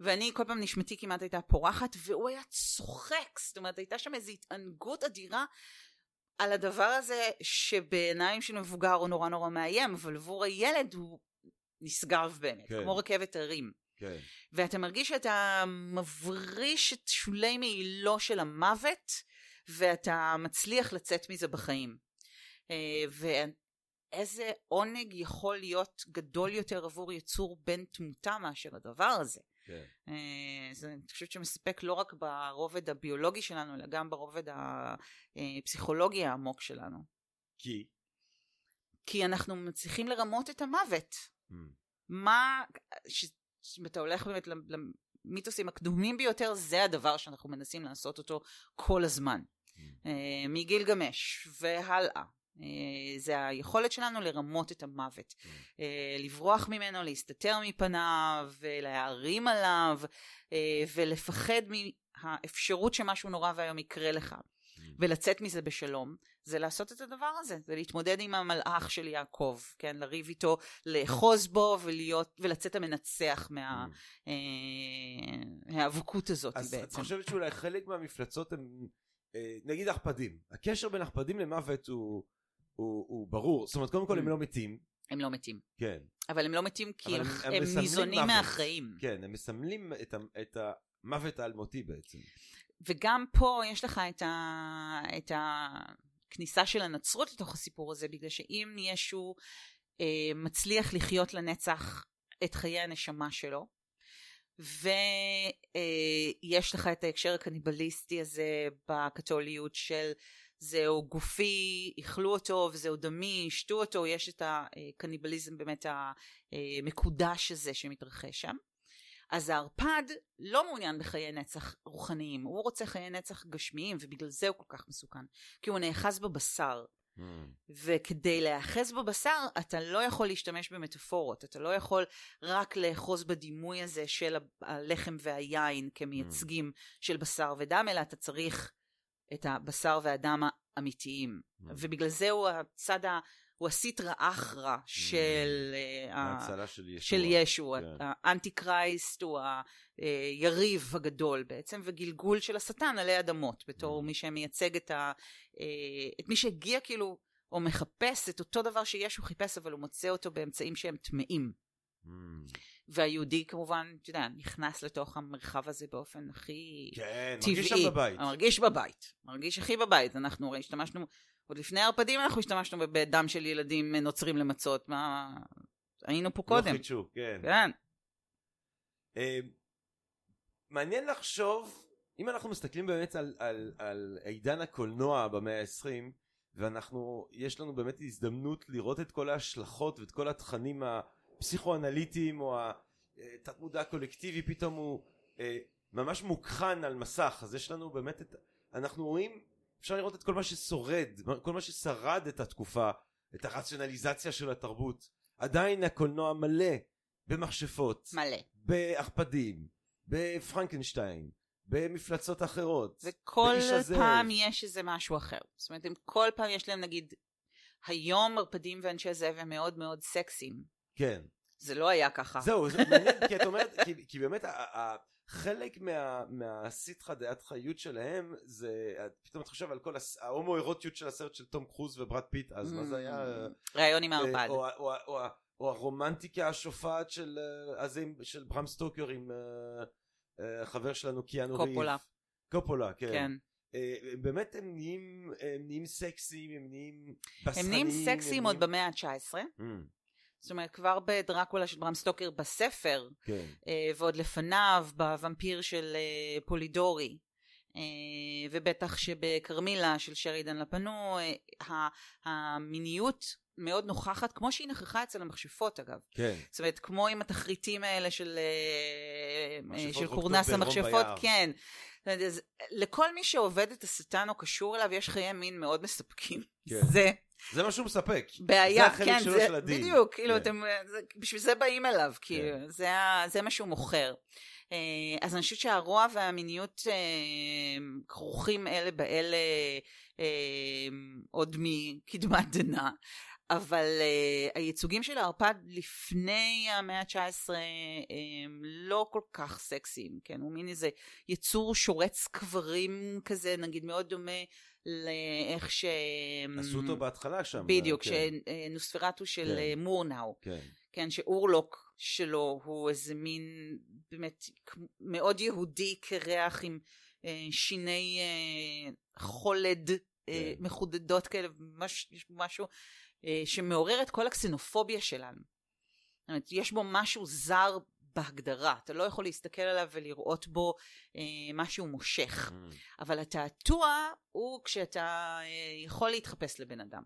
ואני כל פעם נשמתי כמעט הייתה פורחת והוא היה צוחק זאת אומרת הייתה שם איזו התענגות אדירה על הדבר הזה שבעיניים של מבוגר הוא נורא נורא מאיים אבל עבור הילד הוא נשגב באמת כן. כמו רכבת הרים כן. ואתה מרגיש שאתה מבריש את שולי מעילו של המוות ואתה מצליח לצאת מזה בחיים אה, איזה עונג יכול להיות גדול יותר עבור יצור בן תמותה מאשר הדבר הזה. כן. אה, זה אני חושבת שמספק לא רק ברובד הביולוגי שלנו, אלא גם ברובד הפסיכולוגי העמוק שלנו. כי? כי אנחנו מצליחים לרמות את המוות. Mm. מה, אם אתה הולך באמת למיתוסים הקדומים ביותר, זה הדבר שאנחנו מנסים לעשות אותו כל הזמן. Mm. אה, מגילגמש והלאה. אה, זה היכולת שלנו לרמות את המוות, mm. אה, לברוח ממנו, להסתתר מפניו, להערים עליו ולפחד מהאפשרות שמשהו נורא ואיום יקרה לך. ולצאת מזה בשלום, זה לעשות את הדבר הזה, זה להתמודד עם המלאך של יעקב, כן, לריב איתו, לאחוז בו ולהיות, ולצאת המנצח מההיאבקות mm. הזאת אז בעצם. אז את חושבת שאולי חלק מהמפלצות הם, נגיד עכפדים, הקשר בין עכפדים למוות הוא הוא, הוא ברור, זאת אומרת קודם כל הם mm. לא מתים. הם לא מתים. כן. אבל הם לא מתים כי הם, הם, הם ניזונים מהחיים. כן, הם מסמלים את, את המוות האלמותי בעצם. וגם פה יש לך את, ה, את הכניסה של הנצרות לתוך הסיפור הזה, בגלל שאם ישו אה, מצליח לחיות לנצח את חיי הנשמה שלו, ויש אה, לך את ההקשר הקניבליסטי הזה בקתוליות של זהו גופי, איכלו אותו וזהו דמי, ישתו אותו, יש את הקניבליזם באמת המקודש הזה שמתרחש שם. אז הערפד לא מעוניין בחיי נצח רוחניים, הוא רוצה חיי נצח גשמיים ובגלל זה הוא כל כך מסוכן, כי הוא נאחז בבשר. Mm. וכדי להיאחז בבשר אתה לא יכול להשתמש במטאפורות, אתה לא יכול רק לאחוז בדימוי הזה של הלחם והיין כמייצגים mm. של בשר ודם, אלא אתה צריך את הבשר והדם האמיתיים. Mm. ובגלל זה הוא הצד ה... הוא הסיטרא אחרא של, mm. ההצלה של ישוע, של ישוע. כן. האנטי קרייסט הוא היריב הגדול בעצם, וגלגול של השטן עלי אדמות, בתור. מי שמייצג את, ה, אה, את מי שהגיע כאילו, או מחפש את אותו דבר שישו חיפש, אבל הוא מוצא אותו באמצעים שהם טמאים. והיהודי כמובן, אתה יודע, נכנס לתוך המרחב הזה באופן הכי כן, טבעי. מרגיש שם בבית. מרגיש בבית. מרגיש הכי בבית. אנחנו הרי השתמשנו, עוד לפני הערפדים אנחנו השתמשנו בדם של ילדים נוצרים למצות. מה... היינו פה קודם. לא חידשו, כן. כן. אה, מעניין לחשוב, אם אנחנו מסתכלים באמת על, על, על עידן הקולנוע במאה ה-20, ואנחנו, יש לנו באמת הזדמנות לראות את כל ההשלכות ואת כל התכנים הפסיכואנליטיים או התת מודע הקולקטיבי, פתאום הוא אה, ממש מוכחן על מסך, אז יש לנו באמת את, אנחנו רואים, אפשר לראות את כל מה ששורד, כל מה ששרד את התקופה, את הרציונליזציה של התרבות. עדיין הקולנוע מלא במכשפות, מלא. בעכפדים, בפרנקנשטיין, במפלצות אחרות. וכל. פעם יש איזה משהו אחר. זאת אומרת, אם כל פעם יש להם נגיד, היום מרפדים ואנשי זאב הם מאוד מאוד סקסיים. כן. זה לא היה ככה. זהו, זה מעניין, כי את אומרת, כי, כי באמת ה- ה- חלק מה, מהסיטחא דעת חיות שלהם זה, פתאום את חושב על כל הס- ההומואירוטיות של הסרט של תום קרוז וברד פיט, אז מה זה היה? ראיון עם אה, הערפד. או, או, או, ה- או הרומנטיקה השופעת של, אה, עם- של ברם סטוקר עם אה, אה, החבר שלנו קיאנו ריב. קופולה. קופולה, כן. כן. באמת הם נהיים, הם נהיים סקסיים, הם נהיים בשרניים. הם נהיים סקסיים עוד נהיים- במאה ה-19. Mm, זאת אומרת, כבר בדרקולה של ברם סטוקר בספר, כן. אה, ועוד לפניו בוומפיר של אה, פולידורי. אה, ובטח שבכרמילה של שרידן לפנו, המיניות מאוד נוכחת, כמו שהיא נכחה אצל המכשפות אגב. כן. זאת אומרת, כמו עם התחריטים האלה של, של קורנס המכשפות. כן. אומרת, לכל מי שעובד את השטן או קשור אליו, יש חיי מין מאוד מספקים. כן. זה זה מה שהוא מספק. בעיה, זה החלק כן, שלו זה, של הדין. בדיוק, כאילו כן. אתם, זה, בשביל זה באים אליו, כאילו, כן. זה, זה מה שהוא מוכר. אה, אז אני חושבת שהרוע והמיניות אה, כרוכים אלה באלה אה, עוד מקדמת דנא. אבל הייצוגים של הערפד לפני המאה ה-19 הם לא כל כך סקסיים, כן? הוא מין איזה יצור שורץ קברים כזה, נגיד מאוד דומה לאיך ש... עשו אותו בהתחלה שם. בדיוק, כן. שנוספרטו של כן. אה, מורנאו, כן. כן, שאורלוק שלו הוא איזה מין באמת מאוד יהודי קרח עם אה, שיני אה, חולד כן. מחודדות כאלה, מש, משהו שמעורר את כל הקסנופוביה שלנו. זאת אומרת, יש בו משהו זר בהגדרה, אתה לא יכול להסתכל עליו ולראות בו אה, משהו מושך. Mm, אבל התעתוע הוא כשאתה אה, יכול להתחפש לבן אדם.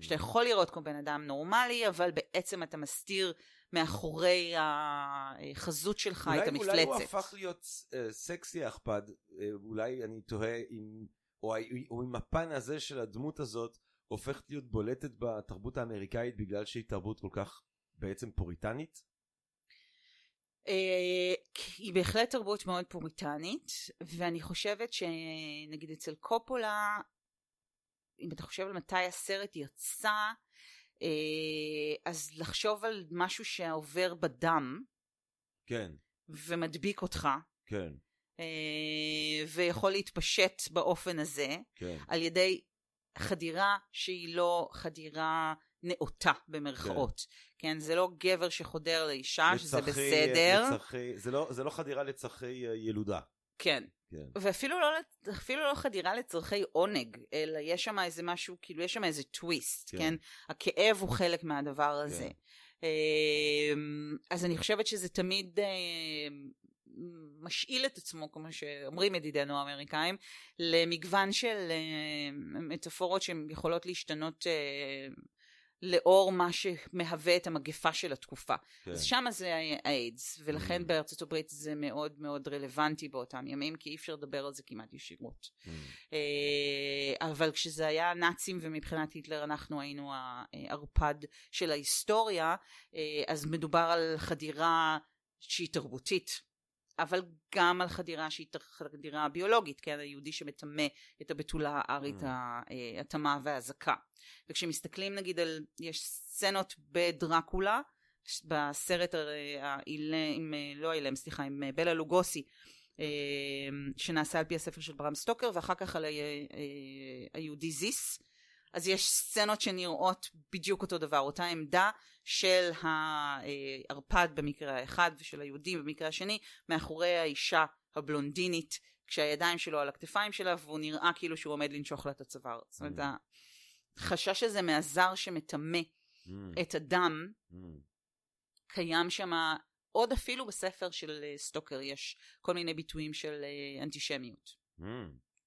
שאתה יכול לראות כמו בן אדם נורמלי, אבל בעצם אתה מסתיר מאחורי החזות שלך אולי, את אולי הוא המפלצת. הפך להיות אה, סקסי העכפד, אה, אולי אני תוהה אם, או, ה- או אם הפן הזה של הדמות הזאת הופכת להיות בולטת בתרבות האמריקאית בגלל שהיא תרבות כל כך בעצם פוריטנית? אה, היא בהחלט תרבות מאוד פוריטנית, ואני חושבת שנגיד אצל קופולה, אם אתה חושב על מתי הסרט יצא, אה, אז לחשוב על משהו שעובר בדם. כן, ומדביק אותך, כן, אה, ויכול להתפשט באופן הזה, כן. על ידי חדירה שהיא לא חדירה נאותה במרכאות. כן, זה לא גבר שחודר לאישה, שזה לצרכי- בסדר. לצרכי, זה, לא, זה לא חדירה לצרכי אה, ילודה. כן. כן. ואפילו לא, אפילו לא חדירה לצורכי עונג, אלא יש שם איזה משהו, כאילו יש שם איזה טוויסט, כן. כן? הכאב הוא חלק מהדבר הזה. כן. אמ, אז אני חושבת שזה תמיד אמ, משאיל את עצמו, כמו שאומרים ידידינו האמריקאים, למגוון של אמ, מטאפורות שהן יכולות להשתנות לאור מה שמהווה את המגפה של התקופה. כן. אז שמה זה האיידס, ולכן Mm. בארצות הברית זה מאוד מאוד רלוונטי באותם ימים, כי אי אפשר לדבר על זה כמעט ישירות. Mm, אה, אבל כשזה היה נאצים ומבחינת היטלר אנחנו היינו הערפד של ההיסטוריה, אה, אז מדובר על חדירה שהיא תרבותית. אבל גם על חדירה שהיא חדירה ביולוגית, כן, היהודי שמטמא את הבתולה הארית Mm. ה- אה, הטמא והאזעקה. וכשמסתכלים נגיד על, יש סצנות בדרקולה, בסרט הרי האילם, אה, לא האילם, סליחה, עם אה, בלה לוגוסי, אה, שנעשה על פי הספר של ברם סטוקר, ואחר כך על אה, היהודי זיס, אז יש סצנות שנראות בדיוק אותו דבר, אותה עמדה של הערפד במקרה האחד ושל היהודים במקרה השני, מאחורי האישה הבלונדינית, כשהידיים שלו על הכתפיים שלה והוא נראה כאילו שהוא עומד לנשוך לה את הצוואר. זאת אומרת, Mm. החשש הזה מהזר שמטמא Mm, את הדם, mm, קיים שם עוד אפילו בספר של אה, סטוקר יש כל מיני ביטויים של אה, אנטישמיות mm,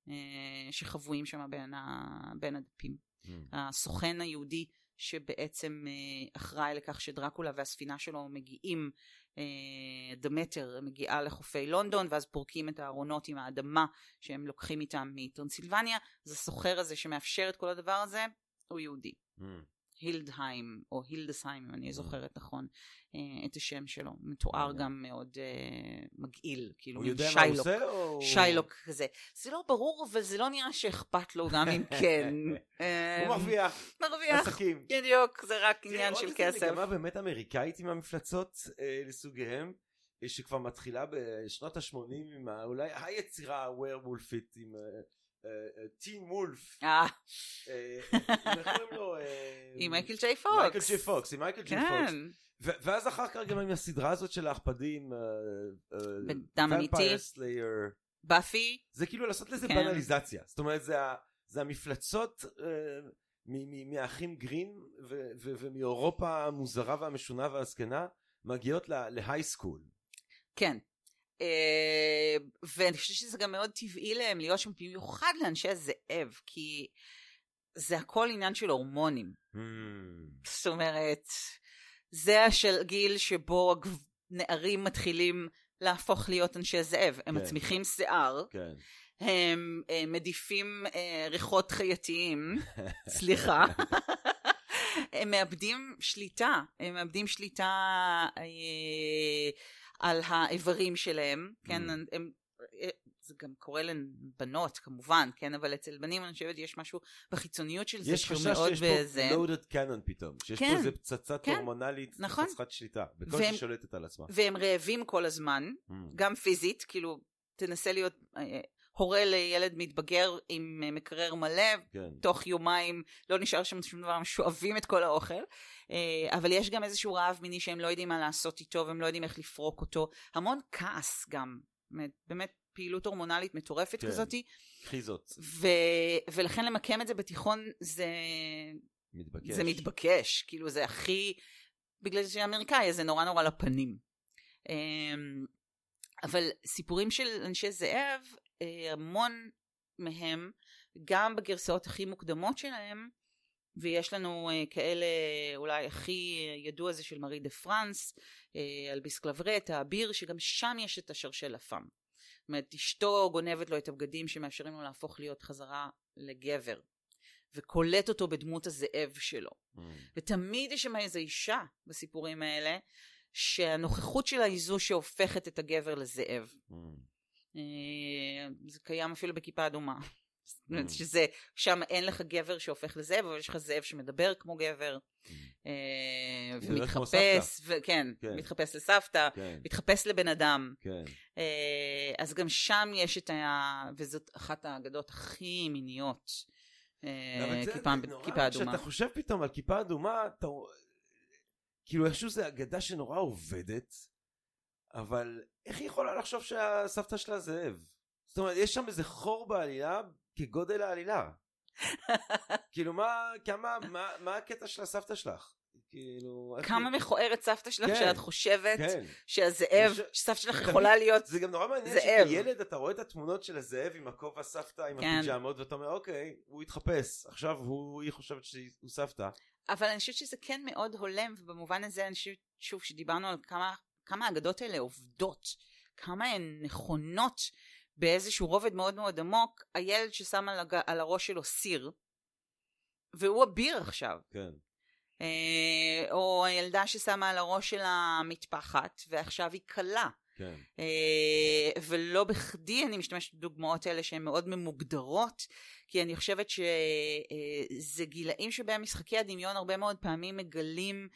אה, שחבויים שם בין, ה... בין הדפים. Mm. הסוכן היהודי שבעצם אה, אחראי לכך שדרקולה והספינה שלו מגיעים, אה, דמטר מגיעה לחופי לונדון ואז פורקים את הארונות עם האדמה שהם לוקחים איתם מטרנסילבניה, אז הסוחר הזה שמאפשר את כל הדבר הזה הוא יהודי. mm. הילדהיים או הילדסהיים אם אני Mm. זוכרת נכון אה, את השם שלו מתואר מעניין. גם מאוד אה, מגעיל כאילו הוא מין יודע מה הוא שיילוק עושה או... שיילוק כזה זה לא ברור אבל זה לא נראה שאכפת לו גם אם [laughs] כן אה, הוא מרוויח מרוויח עסקים. בדיוק זה רק עניין עוד של כסף מגמה באמת אמריקאית עם המפלצות אה, לסוגיהם, אה, שכבר מתחילה בשנות ה-80 עם אולי היצירה הוורוולפית עם Teen Wolf, אה, איך קוראים לו? [laughs] אה, עם מייקל ג'יי פוקס מייקל ג'יי פוקס, עם מייקל ג'יי פוקס. כן ואז אחר כך גם עם הסדרה הזאת של הערפדים, אה, בדם אמיתי. באפי זה כאילו לעשות לזה כן. בנליזציה, זאת אומרת זה, המפלצות אה, מהאחים גרין ומאירופה המוזרה והמשונה והזקנה מגיעות ל- להיי סקול. כן. אה, ואני חושבת שזה גם מאוד טבעי להם להיות שם במיוחד לאנשי הזאב כי זה הכל עניין של הורמונים. Hmm, זאת אומרת זה השל גיל שבו נערים מתחילים להפוך להיות אנשי זאב הם כן. מצמיחים שיער כן. הם אה, מדיפים אה, ריחות חייתיים. [laughs] סליחה. הם מאבדים שליטה. הם מאבדים שליטה אה, על האיברים שלהם כן Mm. הם, אה, זה גם קורה לבנות כמובן כן אבל אצל בנים אני חושבת יש משהו בחיצוניות של זה יש חשש שיש פה loaded cannon פתאום, שיש כן, פה איזה פצצה כן, הורמונלית נכון. חסרת שליטה, בקושי והם- שולטת על עצמה. והם רעבים כל הזמן Hmm, גם פיזית כאילו תנסה להיות אה, הורה לילד מתבגר עם אה, מקרר מלא כן. תוך יומיים לא נשאר שם שום דבר, הם שואבים את כל האוכל. אה, אבל יש גם איזשהו רעב מיני שהם לא יודעים מה לעשות איתו והם לא יודעים איך לפרוק אותו. המון כעס גם. באמת, פעילות הורמונלית מטורפת כן. כזאתי. קחי זאת, ו... ולכן למקם את זה בתיכון זה... מתבקש. זה מתבקש. כאילו זה הכי... בגלל שזה אמריקאי זה נורא נורא לפנים. אמ, אבל סיפורים של אנשי זאב, המון מהם, גם בגרסאות הכי מוקדמות שלהם, ויש לנו אה, כאלה, אולי הכי ידוע זה של מארי דה פרנס, אה, על ביסקלברט, האביר, שגם שם יש את השרשל לפ"ם. זאת אומרת, אשתו גונבת לו את הבגדים שמאפשרים לו להפוך להיות חזרה לגבר, וקולט אותו בדמות הזאב שלו. Hmm, ותמיד יש שם איזו אישה בסיפורים האלה, שהנוכחות שלה היא זו שהופכת את הגבר לזאב. hmm. אה, זה קיים אפילו בכיפה אדומה. [laughs] זאת אומרת Mm. שזה, שם אין לך גבר שהופך לזאב, אבל יש לך זאב שמדבר כמו גבר, Mm. אה, ומתחפש, וכן, כן. מתחפש לסבתא, כן, מתחפש לבן אדם. כן. אה, אז גם שם יש את ה... וזאת אחת האגדות הכי מיניות. כיפה- אדומה. כשאתה חושב פתאום על כיפה אדומה. כאילו איכשהו זו אגדה שנורא עובדת, אבל איך היא יכולה לחשוב שהסבתא שלה זאב? זאת אומרת, יש שם איזה חור בעלילה כגודל העלילה. [laughs] כאילו מה, כמה, מה, מה הקטע של הסבתא שלך? כאילו... כמה היא- מכוערת סבתא שלך כן, שאת חושבת כן. שהזאב, יש- שסבתא שלך תמיד- יכולה להיות זה גם נורא מעניין זאב. שכילד אתה רואה את התמונות של הזאב עם הכובע סבתא עם כן. הפיג'מות ואתה אומר אוקיי הוא התחפש עכשיו הוא היא חושבת שהוא סבתא אבל אני חושבת שזה כן מאוד הולם ובמובן הזה אני חושבת שוב שדיברנו על כמה כמה האגדות האלה עובדות כמה הן נכונות באיזשהו רובד מאוד מאוד עמוק הילד ששם על, הג... על הראש שלו סיר והוא אביר עכשיו. כן. אה, או הילדה ששמה על הראש שלה מטפחת ועכשיו היא כלה כן. אה, ולא בכדי אני משתמשת בדוגמאות האלה שהן מאוד ממוגדרות כי אני חושבת שזה גילאים שבהם משחקי הדמיון הרבה מאוד פעמים מגלים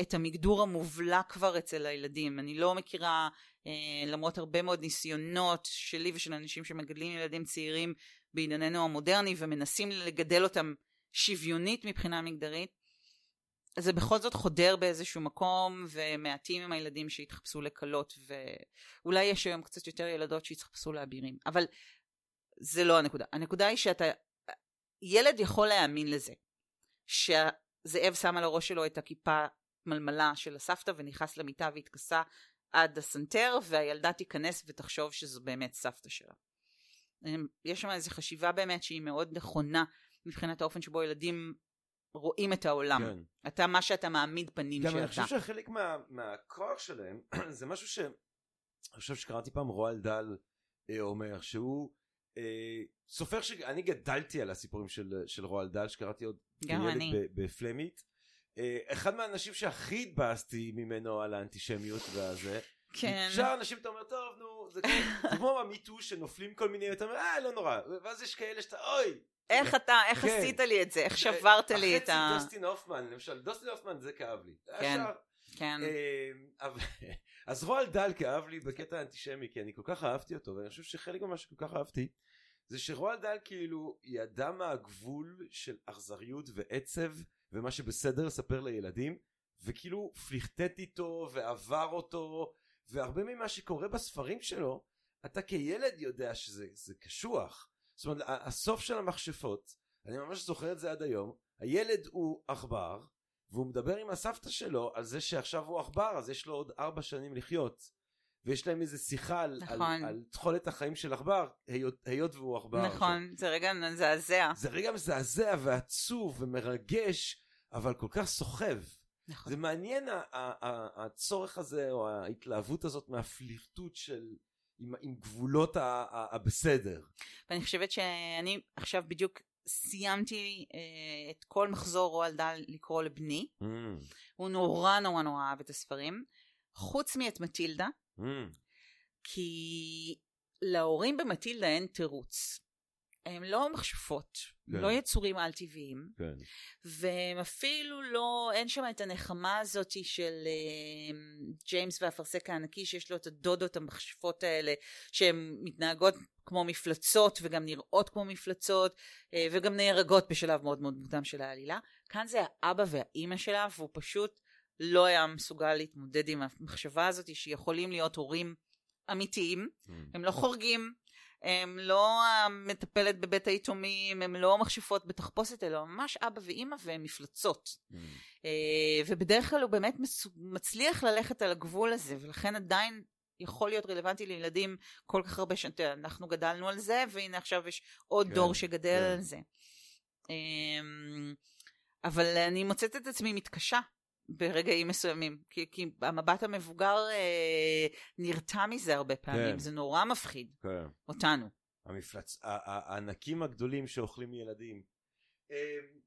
את המגדור המובלע כבר אצל הילדים אני לא מכירה אה, למרות הרבה מאוד ניסיונות שלי ושל אנשים שמגדלים ילדים צעירים בענייננו המודרני ומנסים לגדל אותם שוויונית מבחינה מגדרית, זה בכל זאת חודר באיזשהו מקום, ומעטים עם הילדים שהתחפשו לכלות, ואולי יש היום קצת יותר ילדות שהתחפשו לאבירים, אבל זה לא הנקודה. הנקודה היא שאתה, ילד יכול להאמין לזה, שהזאב שם על הראש שלו את הכיפה מלמלה של הסבתא ונכנס למיטה והתכסה עד הסנטר, והילדה תיכנס ותחשוב שזו באמת סבתא שלה. יש שם איזו חשיבה באמת שהיא מאוד נכונה מבחינת האופן שבו ילדים רואים את העולם. כן. אתה מה שאתה מעמיד פנים גם שאתה. גם אני חושב שחלק מה, מהכוח שלהם [clears throat] זה משהו ש... אני חושב שקראתי פעם רועל דל אה, אומר שהוא אה, סופר שאני גדלתי על הסיפורים של, של רועל דל שקראתי עוד כילד בפלמית. אה, אחד מהאנשים שהכי התבאסתי ממנו על האנטישמיות והזה. כן. שאר אנשים אתה אומר טוב נו זה כמו המיטו שנופלים כל מיני אתה אומר אה לא נורא ואז יש כאלה שאתה אוי איך אתה, איך כן. עשית לי את זה? איך שברת לי את ה... החצי דוסטין הופמן, למשל, דוסטין הופמן זה כאב לי. כן, כן. אה, [laughs] אז רועל דל כאב לי בקטע האנטישמי, כי אני כל כך אהבתי אותו, ואני חושב שחלק ממה שכל כך אהבתי, זה שרועל דל כאילו ידע מהגבול של אכזריות ועצב, ומה שבסדר לספר לילדים, וכאילו פליכטט איתו ועבר אותו, והרבה ממה שקורה בספרים שלו, אתה כילד יודע שזה קשוח. זאת אומרת הסוף של המכשפות אני ממש זוכר את זה עד היום הילד הוא עכבר והוא מדבר עם הסבתא שלו על זה שעכשיו הוא עכבר אז יש לו עוד ארבע שנים לחיות ויש להם איזה שיחה על, נכון. על, על תכולת החיים של עכבר היות, היות והוא עכבר נכון עכשיו. זה רגע מזעזע זה רגע מזעזע ועצוב ומרגש אבל כל כך סוחב נכון. זה מעניין הצורך הזה או ההתלהבות הזאת מהפלירטוט של עם, עם גבולות הבסדר. ואני חושבת שאני עכשיו בדיוק סיימתי אה, את כל מחזור רועל דל לקרוא לבני. Mm. הוא נורא נורא נורא אהב את הספרים. חוץ מאת מטילדה. Mm. כי להורים במטילדה אין תירוץ. הם לא מכשפות, כן. לא יצורים על טבעיים, כן. והם אפילו לא, אין שם את הנחמה הזאת של uh, ג'יימס והאפרסק הענקי שיש לו את הדודות המכשפות האלה שהן מתנהגות כמו מפלצות וגם נראות כמו מפלצות uh, וגם נהרגות בשלב מאוד מאוד מוקדם של העלילה. כאן זה האבא והאימא שלה והוא פשוט לא היה מסוגל להתמודד עם המחשבה הזאת שיכולים להיות הורים אמיתיים, mm. הם לא חורגים, הם לא המטפלת בבית היתומים, הם לא מכשפות בתחפושת, אלא ממש אבא ואימא והם מפלצות. Mm. אה, ובדרך כלל הוא באמת מצליח ללכת על הגבול הזה, ולכן עדיין יכול להיות רלוונטי לילדים כל כך הרבה שנים. אנחנו גדלנו על זה, והנה עכשיו יש עוד כן, דור שגדל כן. על זה. אמ, אבל אני מוצאת את עצמי מתקשה ברגעים מסוימים, כי, כי המבט המבוגר אה, נרתע מזה הרבה פעמים, כן. זה נורא מפחיד כן. אותנו. המפלץ, הענקים הגדולים שאוכלים ילדים. אמ,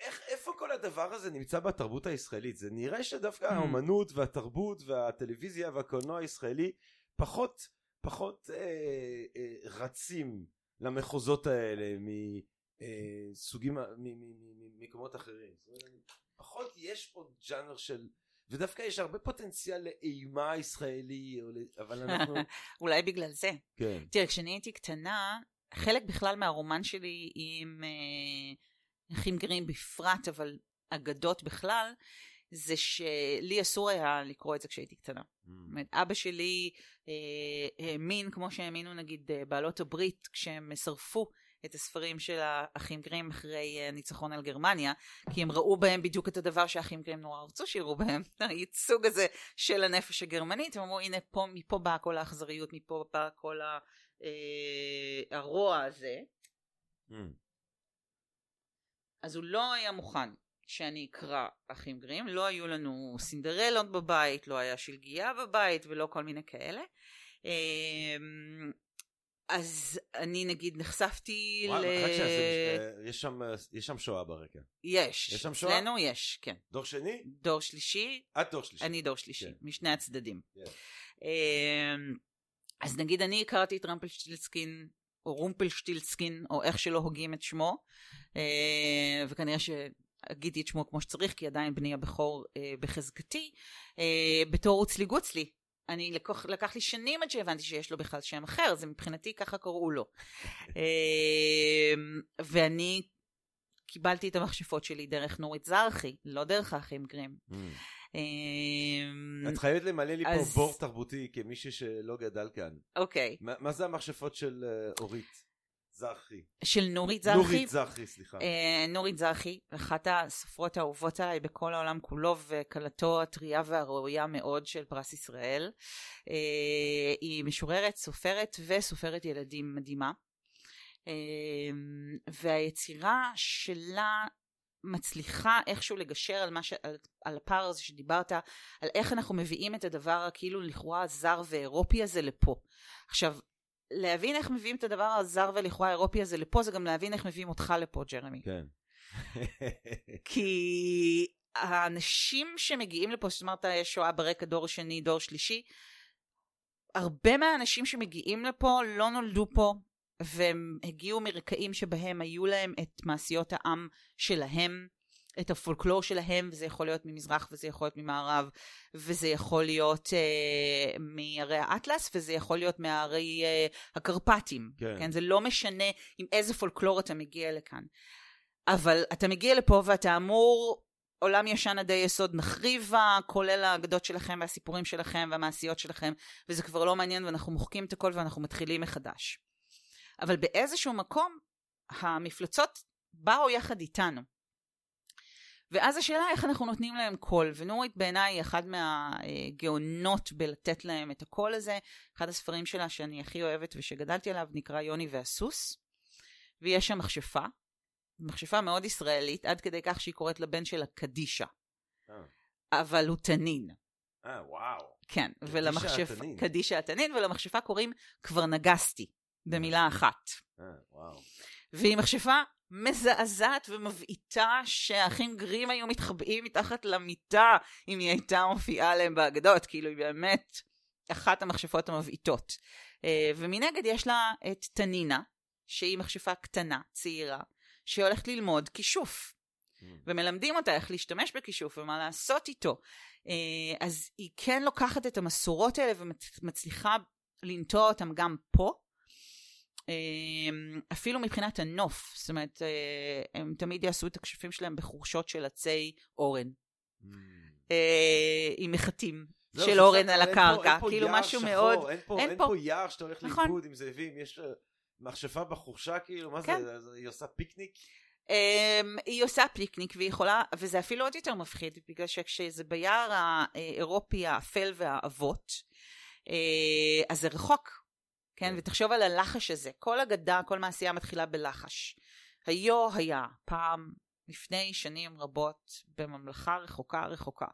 איך, איפה כל הדבר הזה נמצא בתרבות הישראלית? זה נראה שדווקא mm. האומנות והתרבות והטלוויזיה והקולנוע הישראלי פחות, פחות אה, אה, רצים למחוזות האלה מסוגים, אה, ממקומות אחרים. פחות יש פה ג'אנר של ודווקא יש הרבה פוטנציאל לאימה ישראלי אבל אנחנו [laughs] אולי בגלל זה כן. תראה כשאני הייתי קטנה חלק בכלל מהרומן שלי עם אה, אחים גרים בפרט אבל אגדות בכלל זה שלי אסור היה לקרוא את זה כשהייתי קטנה. Mm. זאת אומרת, אבא שלי אה, האמין, כמו שהאמינו נגיד אה, בעלות הברית, כשהם שרפו את הספרים של האחים גרים אחרי הניצחון על גרמניה, כי הם ראו בהם בדיוק את הדבר שהאחים גרים נורא רצו שיראו בהם, [laughs] הייצוג הזה של הנפש הגרמנית, הם אמרו הנה פה, מפה באה כל האכזריות, מפה בא כל ה, אה, הרוע הזה. Mm. אז הוא לא היה מוכן שאני אקרא אחים גרים, לא היו לנו סינדרלות בבית, לא היה שלגיה בבית ולא כל מיני כאלה. אז אני נגיד נחשפתי ל... אה, יש שם, אה, יש שם שואה ברקע. יש. יש שם שואה? אצלנו יש, כן. דור שני? דור שלישי. את דור שלישי. אני דור שלישי, כן. משני הצדדים. כן. אמ, אז נגיד אני הכרתי את רמפלשטילסקין, או רומפלשטילסקין, או איך שלא הוגים את שמו, אה, וכנראה שאגידי את שמו כמו שצריך, כי עדיין בני הבכור בחזקתי, בתור אוצלי גוצלי. אני לקח, לקח לי שנים עד שהבנתי שיש לו בכלל שם אחר, זה מבחינתי ככה קראו לו. אמ, ואני קיבלתי את המכשפות שלי דרך נורית זרחי, לא דרך האחים גרים. Mm. אמ, את חייבת למלא לי פה בור תרבותי כמישהו שלא גדל כאן. אוקיי, מה מה זה המכשפות של אה, אורית? זרחי. של נורית זרחי. נורית זרחי, סליחה. אה, נורית זרחי, אחת הסופרות האהובות עליי בכל העולם כולו, וכלתו הטריה והראויה מאוד של פרס ישראל. אה, היא משוררת, סופרת וסופרת ילדים מדהימה. אה, והיצירה שלה מצליחה איכשהו לגשר על, ש... על, על הפער הזה שדיברת, על איך אנחנו מביאים את הדבר הכאילו לכאורה זר ואירופי הזה לפה. עכשיו, להבין איך מביאים את הדבר הזר ולכאורה האירופי הזה לפה, זה גם להבין איך מביאים אותך לפה, ג'רמי. כן. כי האנשים שמגיעים לפה, זאת אומרת, יש שואה ברקע דור שני, דור שלישי, הרבה מהאנשים שמגיעים לפה לא נולדו פה, והם הגיעו מרקעים שבהם היו להם את מעשיות העם שלהם, את הפולקלור שלהם, וזה יכול להיות ממזרח וזה יכול להיות ממערב, וזה יכול להיות אה, מהרי האטלס, וזה יכול להיות מהרי אה, הקרפטים. כן. כן, זה לא משנה עם איזה פולקלור אתה מגיע לכאן. אבל אתה מגיע לפה ואתה אמור עולם ישן עדי יסוד נחריבה, כולל האגדות שלכם והסיפורים שלכם והמעשיות שלכם, וזה כבר לא מעניין ואנחנו מוחקים את הכל ואנחנו מתחילים מחדש. אבל באיזשהו מקום המפלצות באו יחד איתנו. ואז השאלה איך אנחנו נותנים להם קול, ונורית בעיניי היא אחת מהגאונות בלתת להם את הקול הזה. אחד הספרים שלה שאני הכי אוהבת ושגדלתי עליו נקרא יוני והסוס, ויש שם מכשפה, מכשפה מאוד ישראלית, עד כדי כך שהיא קוראת לבן שלה קדישה, אה, אבל הוא תנין. אה, וואו. כן, ולמכשפה. קדישה התנין, ולמכשפה קוראים כבר נגסתי, במילה אחת. אה, וואו. והיא מכשפה מזעזעת ומבעיטה שהאחים גרים היו מתחבאים מתחת למיטה אם היא הייתה מופיעה להם באגדות, כאילו היא באמת אחת המכשפות המבעיטות. אה, ומנגד יש לה את תנינה, שהיא מכשפה קטנה, צעירה, שהולכת ללמוד כישוף. Mm. ומלמדים אותה איך להשתמש בכישוף ומה לעשות איתו. אה, אז היא כן לוקחת את המסורות האלה ומצליחה לנטוע אותם גם פה. אה, אפילו מבחינת הנוף, זאת אומרת, אה, הם תמיד יעשו את הכשפים שלהם בחורשות של עצי אורן, Mm. אה, עם מחטים של אורן על הקרקע, כאילו משהו מאוד... אין פה, יער שאתה הולך נכון. לאיבוד עם זאבים, יש אה, מכשפה בחורשה כאילו, מה כן. זה, זה- היא עושה פיקניק? Um, היא עושה פיקניק והיא יכולה, וזה אפילו עוד יותר מפחיד, בגלל שכשזה ביער האירופי האפל והאבות, uh, אז זה רחוק, כן? ותחשוב על הלחש הזה, כל אגדה, כל מעשייה מתחילה בלחש. היו היה פעם, לפני שנים רבות, בממלכה רחוקה רחוקה.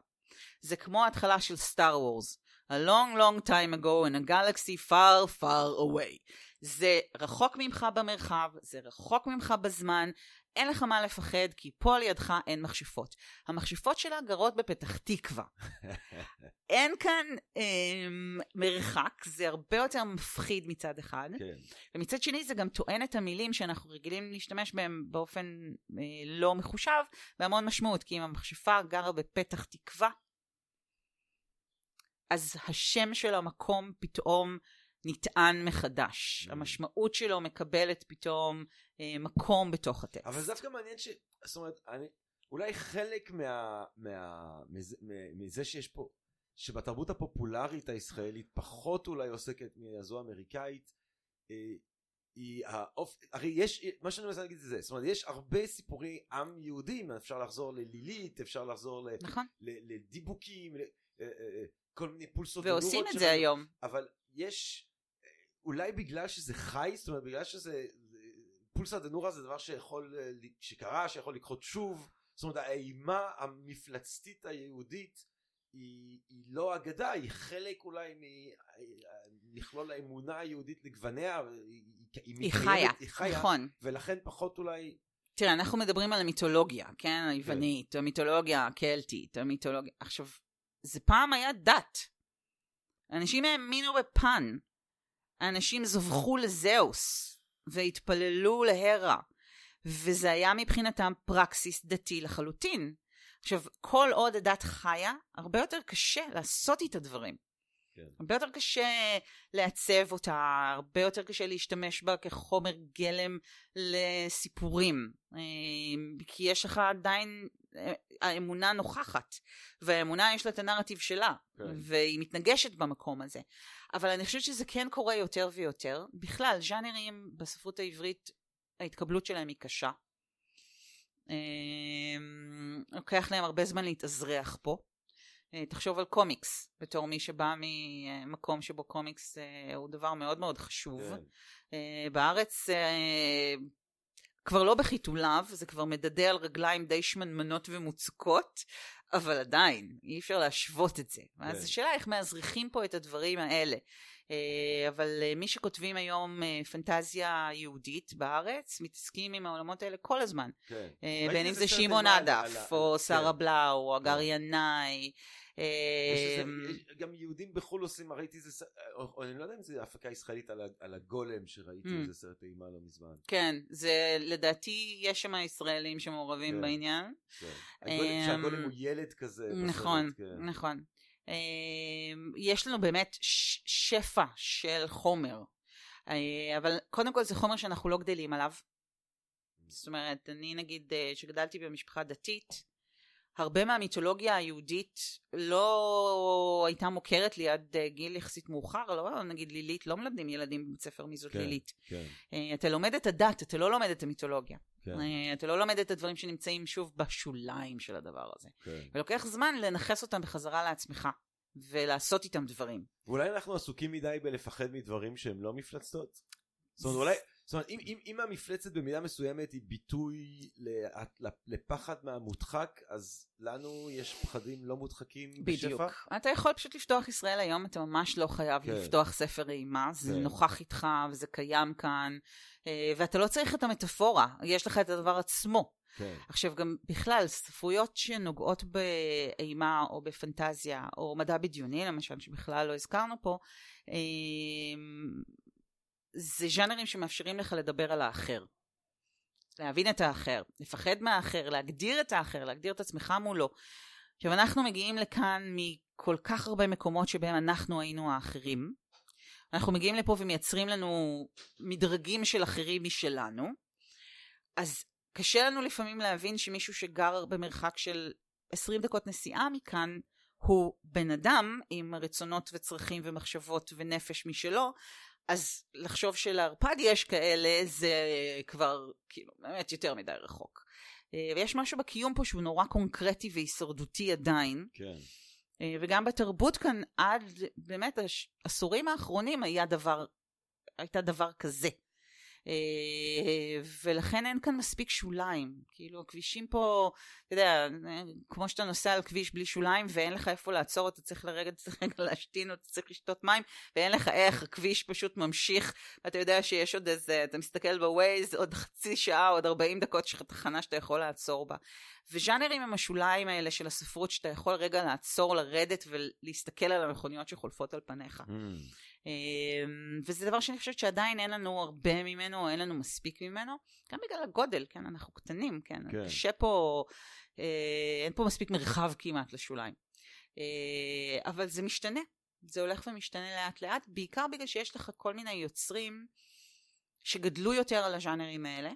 זה כמו ההתחלה של סטאר וורס. A long long time ago in a galaxy far far away. זה רחוק ממך במרחב, זה רחוק ממך בזמן, אין לך מה לפחד, כי פה על ידך אין מכשפות. המכשפות שלה גרות בפתח תקווה. [laughs] אין כאן אה, מרחק, זה הרבה יותר מפחיד מצד אחד, כן. ומצד שני זה גם טוען את המילים שאנחנו רגילים להשתמש בהם באופן אה, לא מחושב, בהמון משמעות, כי אם המכשפה גרה בפתח תקווה, אז השם של המקום פתאום נטען מחדש. Mm. המשמעות שלו מקבלת פתאום אה, מקום בתוך הטקסט. אבל זה דווקא מעניין ש... זאת אומרת, אני... אולי חלק מה... מה... מזה, מזה שיש פה... שבתרבות הפופולרית הישראלית פחות אולי עוסקת מזו האמריקאית, אה, היא האופ... הרי יש, מה שאני מנסה להגיד זה זה, זאת אומרת, יש הרבה סיפורי עם יהודים, אפשר לחזור ללילית, אפשר לחזור ל... נכון, ל- לדיבוקים, ל- אה, אה, אה, כל מיני פולסות ועושים את. זה היום. אבל יש, אולי בגלל שזה חי, זאת אומרת בגלל שזה, זה- פולסא דנורא זה דבר שיכול, שקרה, שיכול לקרות שוב, זאת אומרת האימה המפלצתית היהודית היא, היא לא אגדה, היא חלק אולי ממכלול האמונה היהודית לגווניה, היא, היא, היא חיה, היא חיה, נכון. ולכן פחות אולי, תראה, אנחנו מדברים על המיתולוגיה, כן? היוונית, המיתולוגיה הקלטית, המיתולוגיה... עכשיו, זה פעם היה דת. אנשים האמינו בפן. אנשים זווחו לזהוס, והתפללו להרה. וזה היה מבחינתם פרקסיס דתי לחלוטין. עכשיו, כל עוד הדת חיה, הרבה יותר קשה לעשות איתה דברים. כן. הרבה יותר קשה לעצב אותה, הרבה יותר קשה להשתמש בה כחומר גלם לסיפורים. אה, כי יש לך עדיין, אה, האמונה נוכחת, והאמונה יש לה את הנרטיב שלה, כן. והיא מתנגשת במקום הזה. אבל אני חושבת שזה כן קורה יותר ויותר. בכלל, ז'אנרים בספרות העברית, ההתקבלות שלהם היא קשה. אה, לוקח להם הרבה זמן להתאזרח פה. אה, תחשוב על קומיקס, בתור מי שבא ממקום שבו קומיקס אה, הוא דבר מאוד מאוד חשוב. כן. אה, בארץ כבר לא בחיתוליו, זה כבר מדדה על רגליים די שמנמנות ומוצקות, אבל עדיין, אי אפשר להשוות את זה. ואז כן. השאלה איך מאזריחים פה את הדברים האלה. אה, אבל אה, מי שכותבים היום אה, פנטזיה יהודית בארץ, מתעסקים עם העולמות האלה כל הזמן. כן. בין אם זה שמעון עדף, או כן. שרה בלאו, או הגר ינאי. יש- גם יהודים בחו"ל עושים, ראיתי איזה, ס- או- או אני לא יודע אם זה הפקה ישראלית על הגולם שראיתי Mm. איזה סרט אימה לא מזמן. כן, זה לדעתי יש שם ישראלים שמעורבים כן. בעניין. כן. אמ, שהגולם הוא ילד כזה. נכון, כן. נכון. אמ, יש לנו באמת שפע של חומר, אה, אבל קודם כל זה חומר שאנחנו לא גדלים עליו. זאת אומרת, אני נגיד, אה, שגדלתי במשפחה דתית, הרבה מהמיתולוגיה היהודית לא הייתה מוכרת לי עד אה, גיל יחסית מאוחר, לא נגיד לילית, לא מלמדים ילדים בבית ספר מי זאת כן. לילית. כן, אה, אתה לומד את הדת, אתה לא לומד את המיתולוגיה. כן, אה, אתה לא לומד את הדברים שנמצאים שוב בשוליים של הדבר הזה. כן. ולוקח זמן לנכס אותם בחזרה לעצמך, ולעשות איתם דברים. ואולי אנחנו עסוקים מדי בלפחד מדברים שהם לא מפלצות? זאת אומרת, אולי, זאת אומרת, אם, אם, אם המפלצת במידה מסוימת היא ביטוי לפחד מהמודחק, אז לנו יש פחדים לא מודחקים בשפע? בדיוק. אתה יכול פשוט לפתוח ישראל היום, אתה ממש לא חייב כן. לפתוח ספר אימה, זה כן. נוכח איתך וזה קיים כאן, אה, ואתה לא צריך את המטאפורה, יש לך את הדבר עצמו. כן, עכשיו גם בכלל, ספרויות שנוגעות באימה או בפנטזיה או מדע בדיוני למשל, שבכלל לא הזכרנו פה, אה, זה ז'אנרים שמאפשרים לך לדבר על האחר. להבין את האחר, לפחד מהאחר, להגדיר את האחר, להגדיר את עצמך מולו. עכשיו אנחנו מגיעים לכאן מכל כך הרבה מקומות שבהם אנחנו היינו האחרים. אנחנו מגיעים לפה ומייצרים לנו מדרגים של אחרים משלנו. אז קשה לנו לפעמים להבין שמישהו שגר במרחק של 20 דקות נסיעה מכאן הוא בן אדם עם רצונות וצרכים ומחשבות ונפש משלו, אז לחשוב שלערפד יש כאלה זה כבר כאילו באמת יותר מדי רחוק. אה, ויש משהו בקיום פה שהוא נורא קונקרטי והישרדותי עדיין, כן, אה, וגם בתרבות כאן עד באמת העשורים האחרונים היה דבר, הייתה דבר כזה. אה, ולכן אין כאן מספיק שוליים. כאילו הכבישים פה, אתה יודע, כמו שאתה נוסע על כביש בלי שוליים ואין לך איפה לעצור, אתה צריך לרגע, אתה צריך רגע להשתין, או אתה צריך לשתות מים, ואין לך איך, הכביש פשוט ממשיך, אתה יודע שיש עוד איזה, אתה מסתכל בווייז, עוד חצי שעה, עוד 40 דקות של תחנה שאתה יכול לעצור בה. וז'אנרים הם השוליים האלה של הספרות, שאתה יכול רגע לעצור, לרדת ולהסתכל על המכוניות שחולפות על פניך. Mm, וזה דבר שאני חושבת שעדיין אין לנו הרבה ממנו, או אין לנו מספיק ממנו, גם בגלל הגודל, כן, אנחנו קטנים, כן, כן. קשה פה, אה, אין פה מספיק מרחב כמעט לשוליים. אה, אבל זה משתנה, זה הולך ומשתנה לאט לאט, בעיקר בגלל שיש לך כל מיני יוצרים שגדלו יותר על הז'אנרים האלה,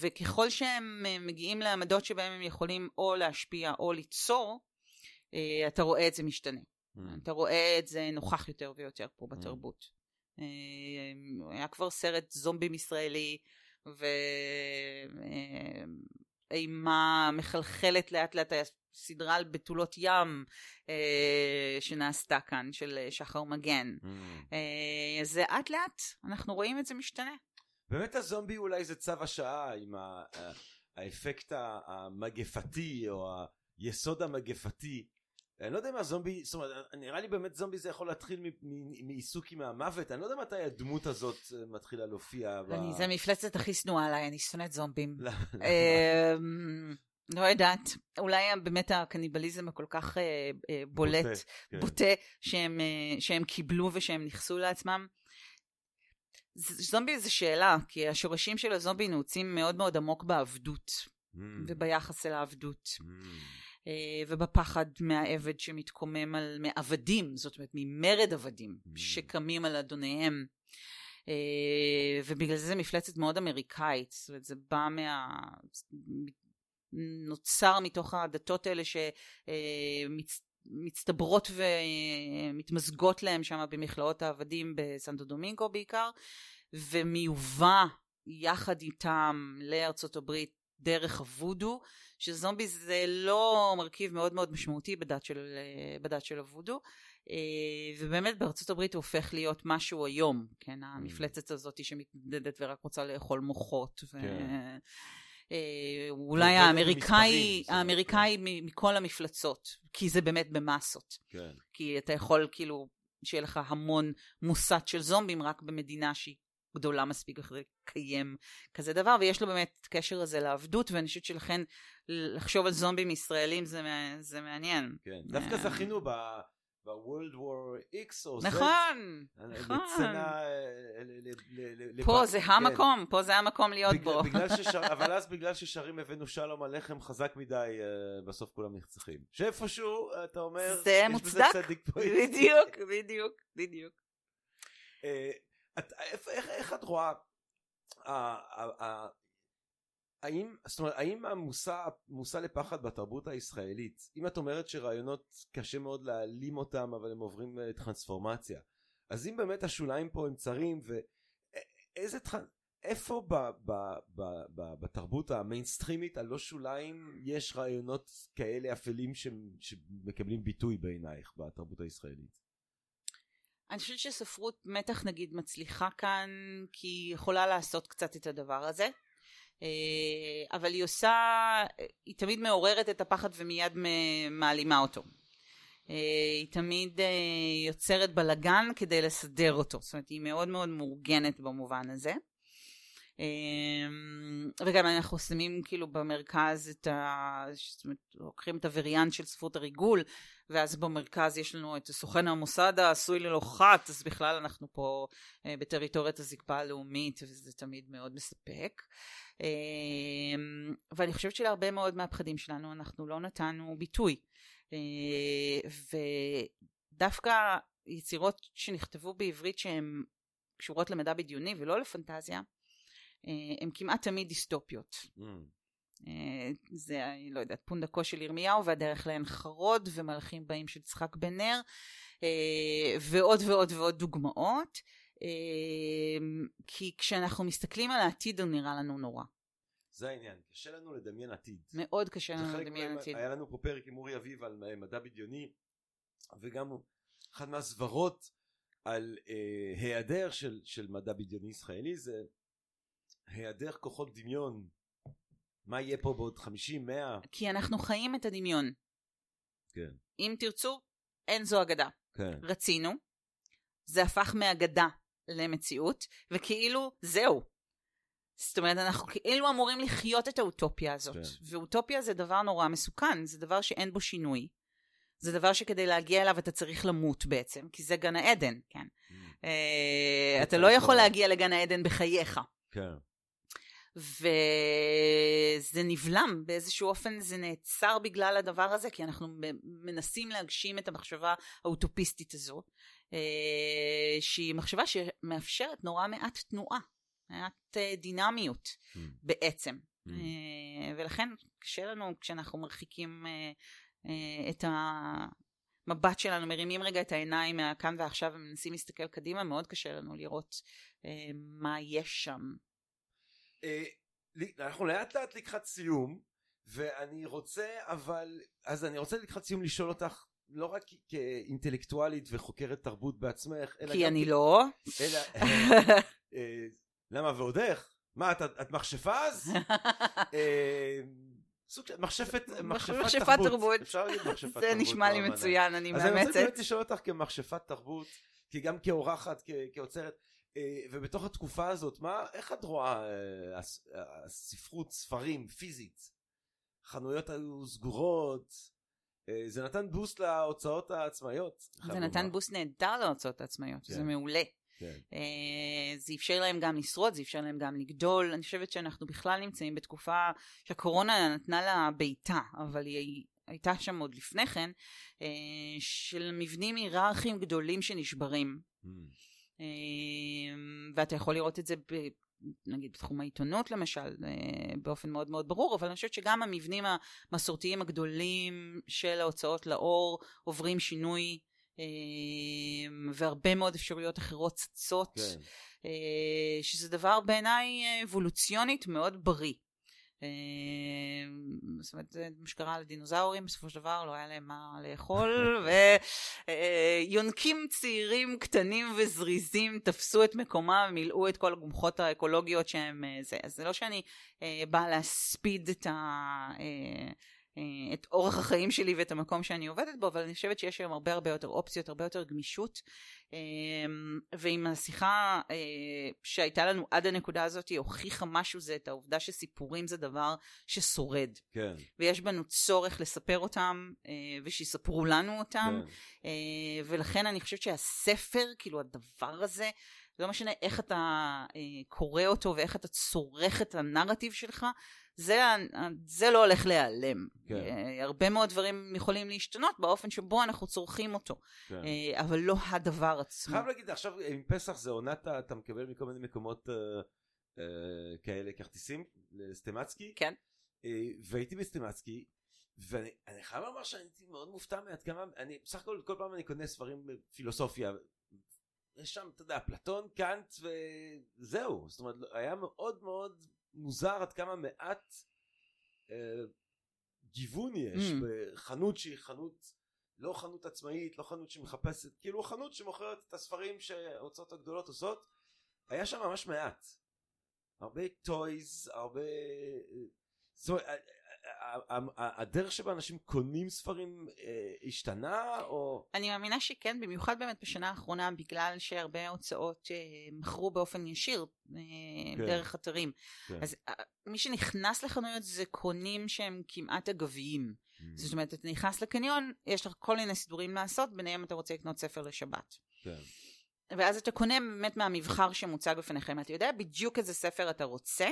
וככל שהם אה, מגיעים לעמדות שבהם הם יכולים או להשפיע או ליצור, אתה רואה את זה משתנה. Mm. אתה רואה את זה נוכח יותר ויותר פה בתרבות. אה, היה כבר סרט זומבים ישראלי, ואימה מחלחלת לאט לאט, היה סדרה על בתולות ים אה, שנעשתה כאן, של אה, שחר מגן. Mm. אה, לאט לאט אנחנו רואים את זה משתנה. באמת הזומבי אולי זה צו השעה עם ה- האפקט המגפתי או היסוד המגפתי. אני לא יודע אם הזומבי, זאת אומרת, נראה לי באמת זומבי זה יכול להתחיל מעיסוק עם המוות, אני לא יודע מתי הדמות הזאת אה, מתחילה להופיע. ב- אני, זה המפלצת הכי שנואה עליי, אני שונאת זומבים. לא, אמ, לא יודעת, אולי באמת הקניבליזם הכל כך אה, אה, בולט, בוטה, כן. בוטה, שהם, אה, שהם קיבלו ושהם ניכסו לעצמם. זומבי זה שאלה, כי השורשים של הזומבי נעוצים מאוד מאוד עמוק בעבדות, Mm, וביחס אל העבדות. mm. אה, ובפחד מהעבד שמתקומם על מעבדים, זאת אומרת ממרד עבדים Mm. שקמים על אדוניהם. אה, ובגלל זה זה מפלצת מאוד אמריקאית, זאת אומרת זה בא מה... נוצר מתוך הדתות האלה שמצטברות ומתמזגות להם שם במכלאות העבדים בסנטו דומינגו בעיקר, ומיובא יחד איתם לארצות הברית דרך הוודו, שזומבי זה לא מרכיב מאוד מאוד משמעותי בדת של, בדת של הוודו, אה, ובאמת בארצות הברית הוא הופך להיות משהו היום, כן, המפלצת הזאת שמתנדדת ורק רוצה לאכול מוחות. ו... כן. אה, אולי האמריקאי, במספרים, האמריקאי מ- מכל המפלצות, כי זה באמת במסות. כן. כי אתה יכול כאילו שיהיה לך המון מוסת של זומבים רק במדינה שהיא גדולה מספיק לקיים כזה דבר, ויש לו באמת את הקשר הזה לעבדות, ואני חושבת שלכן לחשוב על זומבים ישראלים זה, זה מעניין. כן. דווקא אה. זכינו ב- ב-World War X או Z. נכון, נכון. אה, ל- ל- פה זה כן. המקום, פה זה המקום להיות בו. [laughs] אבל אז בגלל ששרים הבאנו שלום עליכם חזק מדי, אה, בסוף כולם נרצחים. שאיפשהו, אתה אומר, זה מוצדק. [laughs] בדיוק, בדיוק, בדיוק. אה, איך את רואה, האם, זאת אומרת, האם המושא מושא לפחד בתרבות הישראלית, אם את אומרת שרעיונות קשה מאוד להעלים אותם אבל הם עוברים אה, טרנספורמציה, אז אם באמת השוליים פה הם צרים ואיזה טרנ... איפה ב, ב, ב, ב, בתרבות המיינסטרימית הלא שוליים יש רעיונות כאלה אפלים ש, שמקבלים ביטוי בעינייך בתרבות הישראלית? אני חושבת שספרות מתח נגיד מצליחה כאן כי היא יכולה לעשות קצת את הדבר הזה אה, אבל היא עושה, היא תמיד מעוררת את הפחד ומיד מעלימה אותו. אה, היא תמיד אה, יוצרת בלגן כדי לסדר אותו, זאת אומרת היא מאוד מאוד מאורגנת במובן הזה. אה, וגם אנחנו שמים כאילו במרכז את ה... זאת אומרת, לוקחים את הווריאנט של ספרות הריגול ואז במרכז יש לנו את סוכן המוסד העשוי ללא חת, אז בכלל אנחנו פה אה, בטריטוריית הזקפה הלאומית, וזה תמיד מאוד מספק. אה, ואני חושבת שלהרבה מאוד מהפחדים שלנו אנחנו לא נתנו ביטוי. אה, ודווקא יצירות שנכתבו בעברית שהן קשורות למדע בדיוני ולא לפנטזיה, הן כמעט תמיד דיסטופיות. Mm. אה, זה, אני לא יודעת, פונדקו של ירמיהו והדרך לעין חרוד ומלאכים באים של יצחק בן נר אה, ועוד ועוד ועוד דוגמאות אה, כי כשאנחנו מסתכלים על העתיד הוא נראה לנו נורא זה העניין, קשה לנו לדמיין עתיד. מאוד קשה לנו לדמיין מה- עתיד היה לנו פה פרק עם אורי אביב על אה, מדע בדיוני וגם אחת מהסברות על אה, היעדר של, של מדע בדיוני ישראלי זה היעדר כוחות דמיון מה יהיה פה בעוד 50 100 כי אנחנו חיים את הדמיון. כן. אם תרצו אין זו אגדה. כן. רצינו זה הפך מאגדה למציאות וכאילו זהו. זאת אומרת אנחנו כאילו אמורים לחיות את האוטופיה הזאת. כן. ואוטופיה זה דבר נורא מסוכן זה דבר שאין בו שינוי. זה דבר שכדי להגיע אליו אתה צריך למות בעצם כי זה גן העדן כן? Mm. אה, אתה לא יכול. להגיע לגן העדן בחייך. כן וזה נבלם באיזשהו אופן זה נעצר בגלל הדבר הזה כי אנחנו מנסים להגשים את המחשבה האוטופיסטית הזו אה, שהיא מחשבה שמאפשרת נורא מעט תנועה מעט אה, דינמיות Mm. בעצם Mm. ולכן קשה לנו כשאנחנו מרחיקים את המבט שלנו מרימים רגע את העיניים מהכאן ועכשיו ומנסים להסתכל קדימה מאוד קשה לנו לראות מה יש שם אנחנו לאט לאט לקראת סיום ואני רוצה אבל אז אני רוצה לקראת סיום לשאול אותך לא רק כאינטלקטואלית וחוקרת תרבות בעצמך אלא כי אני כ- לא אלא אה, [laughs] למה ועוד איך? מה את, את מכשפה אז? [laughs] אה, סוג של מכשפת תרבות. אפשר להגיד מכשפת תרבות זה נשמע לי. מצוין אני אז אני רוצה מאמצת באמת לשאול אותך כמכשפת תרבות כי גם כאורחת כאוצרת אה, ובתוך התקופה הזאת מה איך את רואה אה, הס- הספרות ספרים פיזית חנויות היו סגורות אה, זה נתן בוסט להוצאות העצמאיות זה נתן. בוסט נהדר להוצאות העצמאיות זה כן. מעולה כן. אה, זה אפשר להם גם לשרוד, זה אפשר להם גם לגדול. אני חושבת שאנחנו בכלל נמצאים בתקופה שהקורונה נתנה לה בעיטה, אבל היא שהייתה שם עוד לפני כן, אה, של מבנים היררכיים גדולים שנשברים. Mm. אה, ואתה יכול לראות את זה ב... נגיד בתחום העיתונות למשל, אה, באופן מאוד מאוד ברור, אבל אני חושבת שגם המבנים המסורתיים הגדולים של ההוצאות לאור עוברים שינוי, אה, והרבה מאוד אפשרויות אחרות צצות, כן. אה, שזה דבר בעיניי אה, אבולוציונית מאוד בריא. אה, זאת אומרת, זה מה שקרה לדינוזאורים, בסופו של דבר לא היה להם מה לאכול, [laughs] ויונקים צעירים קטנים וזריזים תפסו את מקומם, מילאו את כל הגומחות האקולוגיות שהם אה, זה. אז זה לא שאני אה, באה להספיד את ה... אה, את אורח החיים שלי ואת המקום שאני עובדת בו, אבל אני חושבת שיש היום הרבה הרבה יותר אופציות, הרבה יותר גמישות. אה, ועם השיחה אה, שהייתה לנו עד הנקודה הזאת, היא הוכיחה משהו, זה את העובדה שסיפורים זה דבר ששורד. כן, ויש בנו צורך לספר אותם, ושיספרו לנו אותם. כן. ולכן אני חושבת שהספר, כאילו הדבר הזה, לא משנה איך אתה קורא אותו ואיך אתה צורך את הנרטיב שלך, זה, זה לא הולך להיעלם. כן. אה, הרבה מאוד דברים יכולים להשתנות באופן שבו אנחנו צורכים אותו, כן. אה, אבל לא הדבר עצמו. חייב להגיד, עכשיו עם פסח זה עונת, אתה מקבל מכל מיני מקומות אה, אה, כאלה כרטיסים לסטימצקי. כן. אה, והייתי בסטימצקי, ואני אני חייב לומר שאני הייתי מאוד מופתע מעד כמה, אני בסך הכל כל פעם אני קונה ספרים בפילוסופיה. יש שם, אתה יודע, אפלטון, קאנט וזהו. זאת אומרת, היה מאוד מאוד מוזר עד כמה מעט אה, גיוון יש Mm. בחנות שהיא חנות, לא חנות עצמאית, לא חנות שמחפשת, כאילו חנות שמוכרת את הספרים שההוצאות הגדולות עושות. היה שם ממש מעט. הרבה טויז, הרבה... זאת אומרת, ה- ה- ה- ה- הדרך שבה אנשים קונים ספרים אה, השתנה, או... אני מאמינה שכן, במיוחד באמת בשנה האחרונה, בגלל שהרבה הוצאות אה, מכרו באופן ישיר אה, כן. דרך אתרים. כן. אז מי שנכנס לחנויות זה קונים שהם כמעט אגביים. זאת אומרת, אתה נכנס לקניון, יש לך כל מיני סידורים לעשות, ביניהם אתה רוצה לקנות ספר לשבת. כן. ואז אתה קונה באמת מהמבחר שמוצג בפניכם. אתה יודע בדיוק איזה ספר אתה רוצה,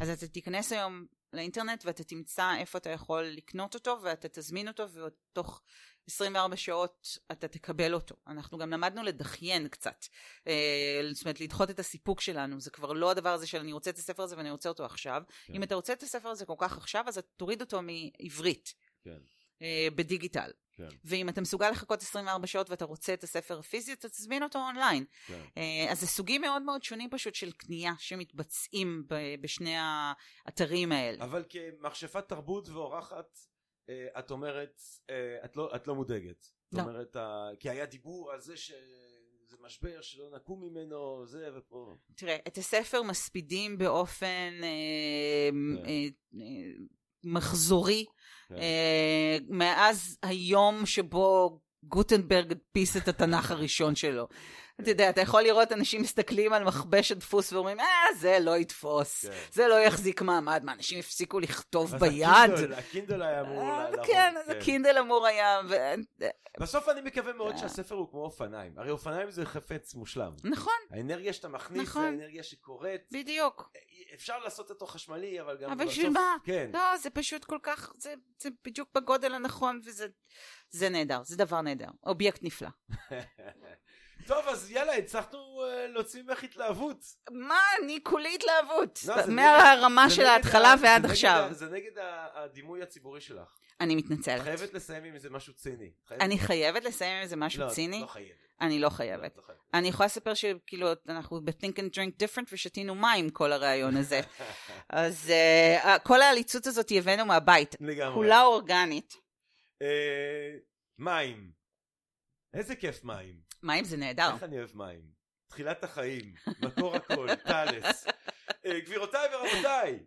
אז אתה תיכנס היום לאינטרנט ואתה תמצא איפה אתה יכול לקנות אותו, ואתה תזמין אותו, ותוך 24 שעות אתה תקבל אותו. אנחנו גם למדנו לדחיין קצת. אה, זאת אומרת, לדחות את הסיפוק שלנו. זה כבר לא הדבר הזה של אני רוצה את הספר הזה ואני רוצה אותו עכשיו. כן. אם אתה רוצה את הספר הזה כל כך עכשיו, אז תוריד אותו מעברית. כן. אה, בדיגיטל. כן. ואם אתה מסוגל לחכות 24 שעות ואתה רוצה את הספר הפיזי, אתה תזמין אותו אונליין. כן. אה, אז זה סוגים מאוד מאוד שונים פשוט של קנייה שמתבצעים בשני האתרים האלה. אבל כמכשפת תרבות ואורחת, אה, את אומרת, אה, את לא, את לא מודאגת. זאת לא. אומרת, ה- כי היה דיבור על זה שזה משבר שלא נקום ממנו, זה ופה. תראה, את הספר מספידים באופן אה, כן. אה, אה, מחזורי, כן. אה, מאז היום שבו גוטנברג הדפיס את התנ"ך הראשון שלו. אתה יודע, אתה יכול לראות אנשים מסתכלים על מכבש הדפוס ואומרים, אה, זה לא יתפוס, כן. זה לא יחזיק מעמד. מה, אנשים הפסיקו לכתוב אז ביד? הקינדל, הקינדל היה אמור אה, לעבור. כן, אז הקינדל אמור היה... ו- בסוף אני מקווה מאוד אה. שהספר הוא כמו אופניים. הרי אופניים זה חפץ מושלם. נכון, האנרגיה שאתה מכניס, נכון. זה האנרגיה שקורית. בדיוק. אפשר לעשות אותו חשמלי, אבל גם אבל בסוף... בשביל מה? כן. לא, זה פשוט כל כך, זה, זה בדיוק בגודל הנכון, וזה זה נהדר, זה דבר נהדר. אובייקט נפלא. [laughs] טוב, אז יאללה, הצלחנו אה, להוציא ממך התלהבות. מה, אני כולי התלהבות. לא, מהרמה של ההתחלה ועד עכשיו. זה נגד הדימוי הציבורי שלך. אני מתנצלת. חייבת לסיים עם איזה משהו ציני. חייבת- אני חייבת לסיים עם איזה משהו לא, את ציני? לא חייבת. אני לא לא, חייבת. את לא חייבת. אני יכולה לספר שכאילו אנחנו ב-think and drink different ושתינו מים כל הרעיון הזה. [laughs] אז uh, כל העליצות הזאת הבאנו מהבית. לגמרי. כולה אורגנית. אה, מים. איזה כיף מים. מים זה נהדר. איך אני אוהב מים. תחילת החיים, מקור הכל, [laughs] טלס. אה, גבירותיי ורבותיי,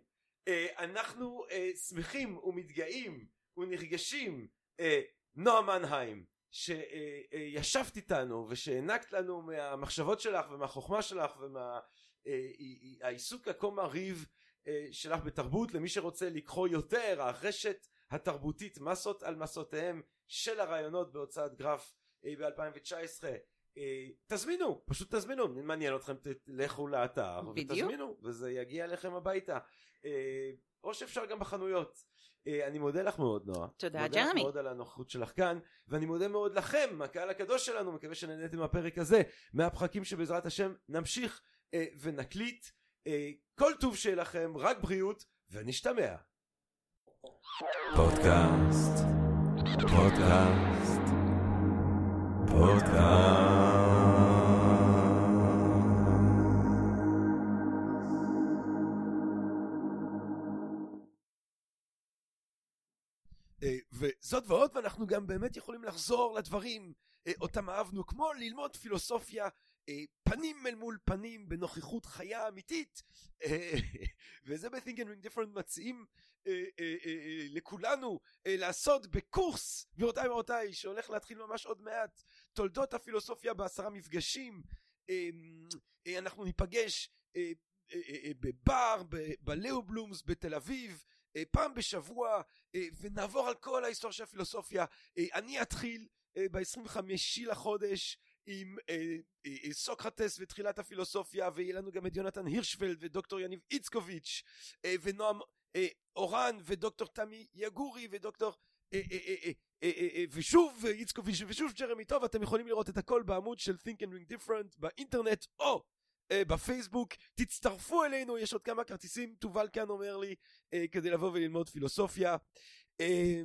אה, אנחנו אה, שמחים ומתגאים ונרגשים. אה, נועה מנהיים, שישבת איתנו ושהענקת לנו מהמחשבות שלך ומהחוכמה שלך ומהעיסוק הכה מרהיב שלך בתרבות למי שרוצה לקחו יותר הרשת התרבותית מסות על מסותיהם של הרעיונות בהוצאת גרף ב-2019 אה, תזמינו, פשוט תזמינו, אם מעניין אתכם תלכו לאתר בדיוק. ותזמינו וזה יגיע אליכם הביתה. אה, או שאפשר גם בחנויות. אה, אני מודה לך מאוד נועה. תודה, מודה לך ג'רמי. מאוד על הנוכחות שלך כאן, ואני מודה מאוד לכם, הקהל הקדוש שלנו, מקווה שנהניתם מהפרק הזה, מהפרקים שבעזרת השם נמשיך אה, ונקליט. אה, כל טוב שיהיה לכם, רק בריאות, ונשתמע. פודקאסט, פודקאסט, אה, וזאת ועוד ואנחנו גם באמת יכולים לחזור לדברים אה, אותם אהבנו כמו ללמוד פילוסופיה פנים אל מול פנים בנוכחות חיה אמיתית. אה, וזה ב-think and ring different מציעים אה, אה, אה, אה, לכולנו אה, לעשות בקורס גבירותיי ורבותיי שהולך להתחיל ממש עוד מעט תולדות הפילוסופיה בעשרה מפגשים. אה, אה, אנחנו ניפגש אה, אה, אה, בבר ב- בלאו בלומס בתל אביב אה, פעם בשבוע אה, ונעבור על כל ההיסטוריה של הפילוסופיה. אה, אני אתחיל ב-25 לחודש עם אה, אה, סוקרטס ותחילת הפילוסופיה ויהיה לנו גם את יונתן הירשפלד ודוקטור יניב איצקוביץ' אה, ונועם אה, אורן ודוקטור תמי יגורי ודוקטור אה, אה, אה, ושוב איצקוביץ' ושוב ג'רמי טוב אתם יכולים לראות את הכל בעמוד של think and ring different באינטרנט או בפייסבוק. תצטרפו אלינו יש עוד כמה כרטיסים. תובל כאן אומר לי כדי לבוא וללמוד פילוסופיה. אה,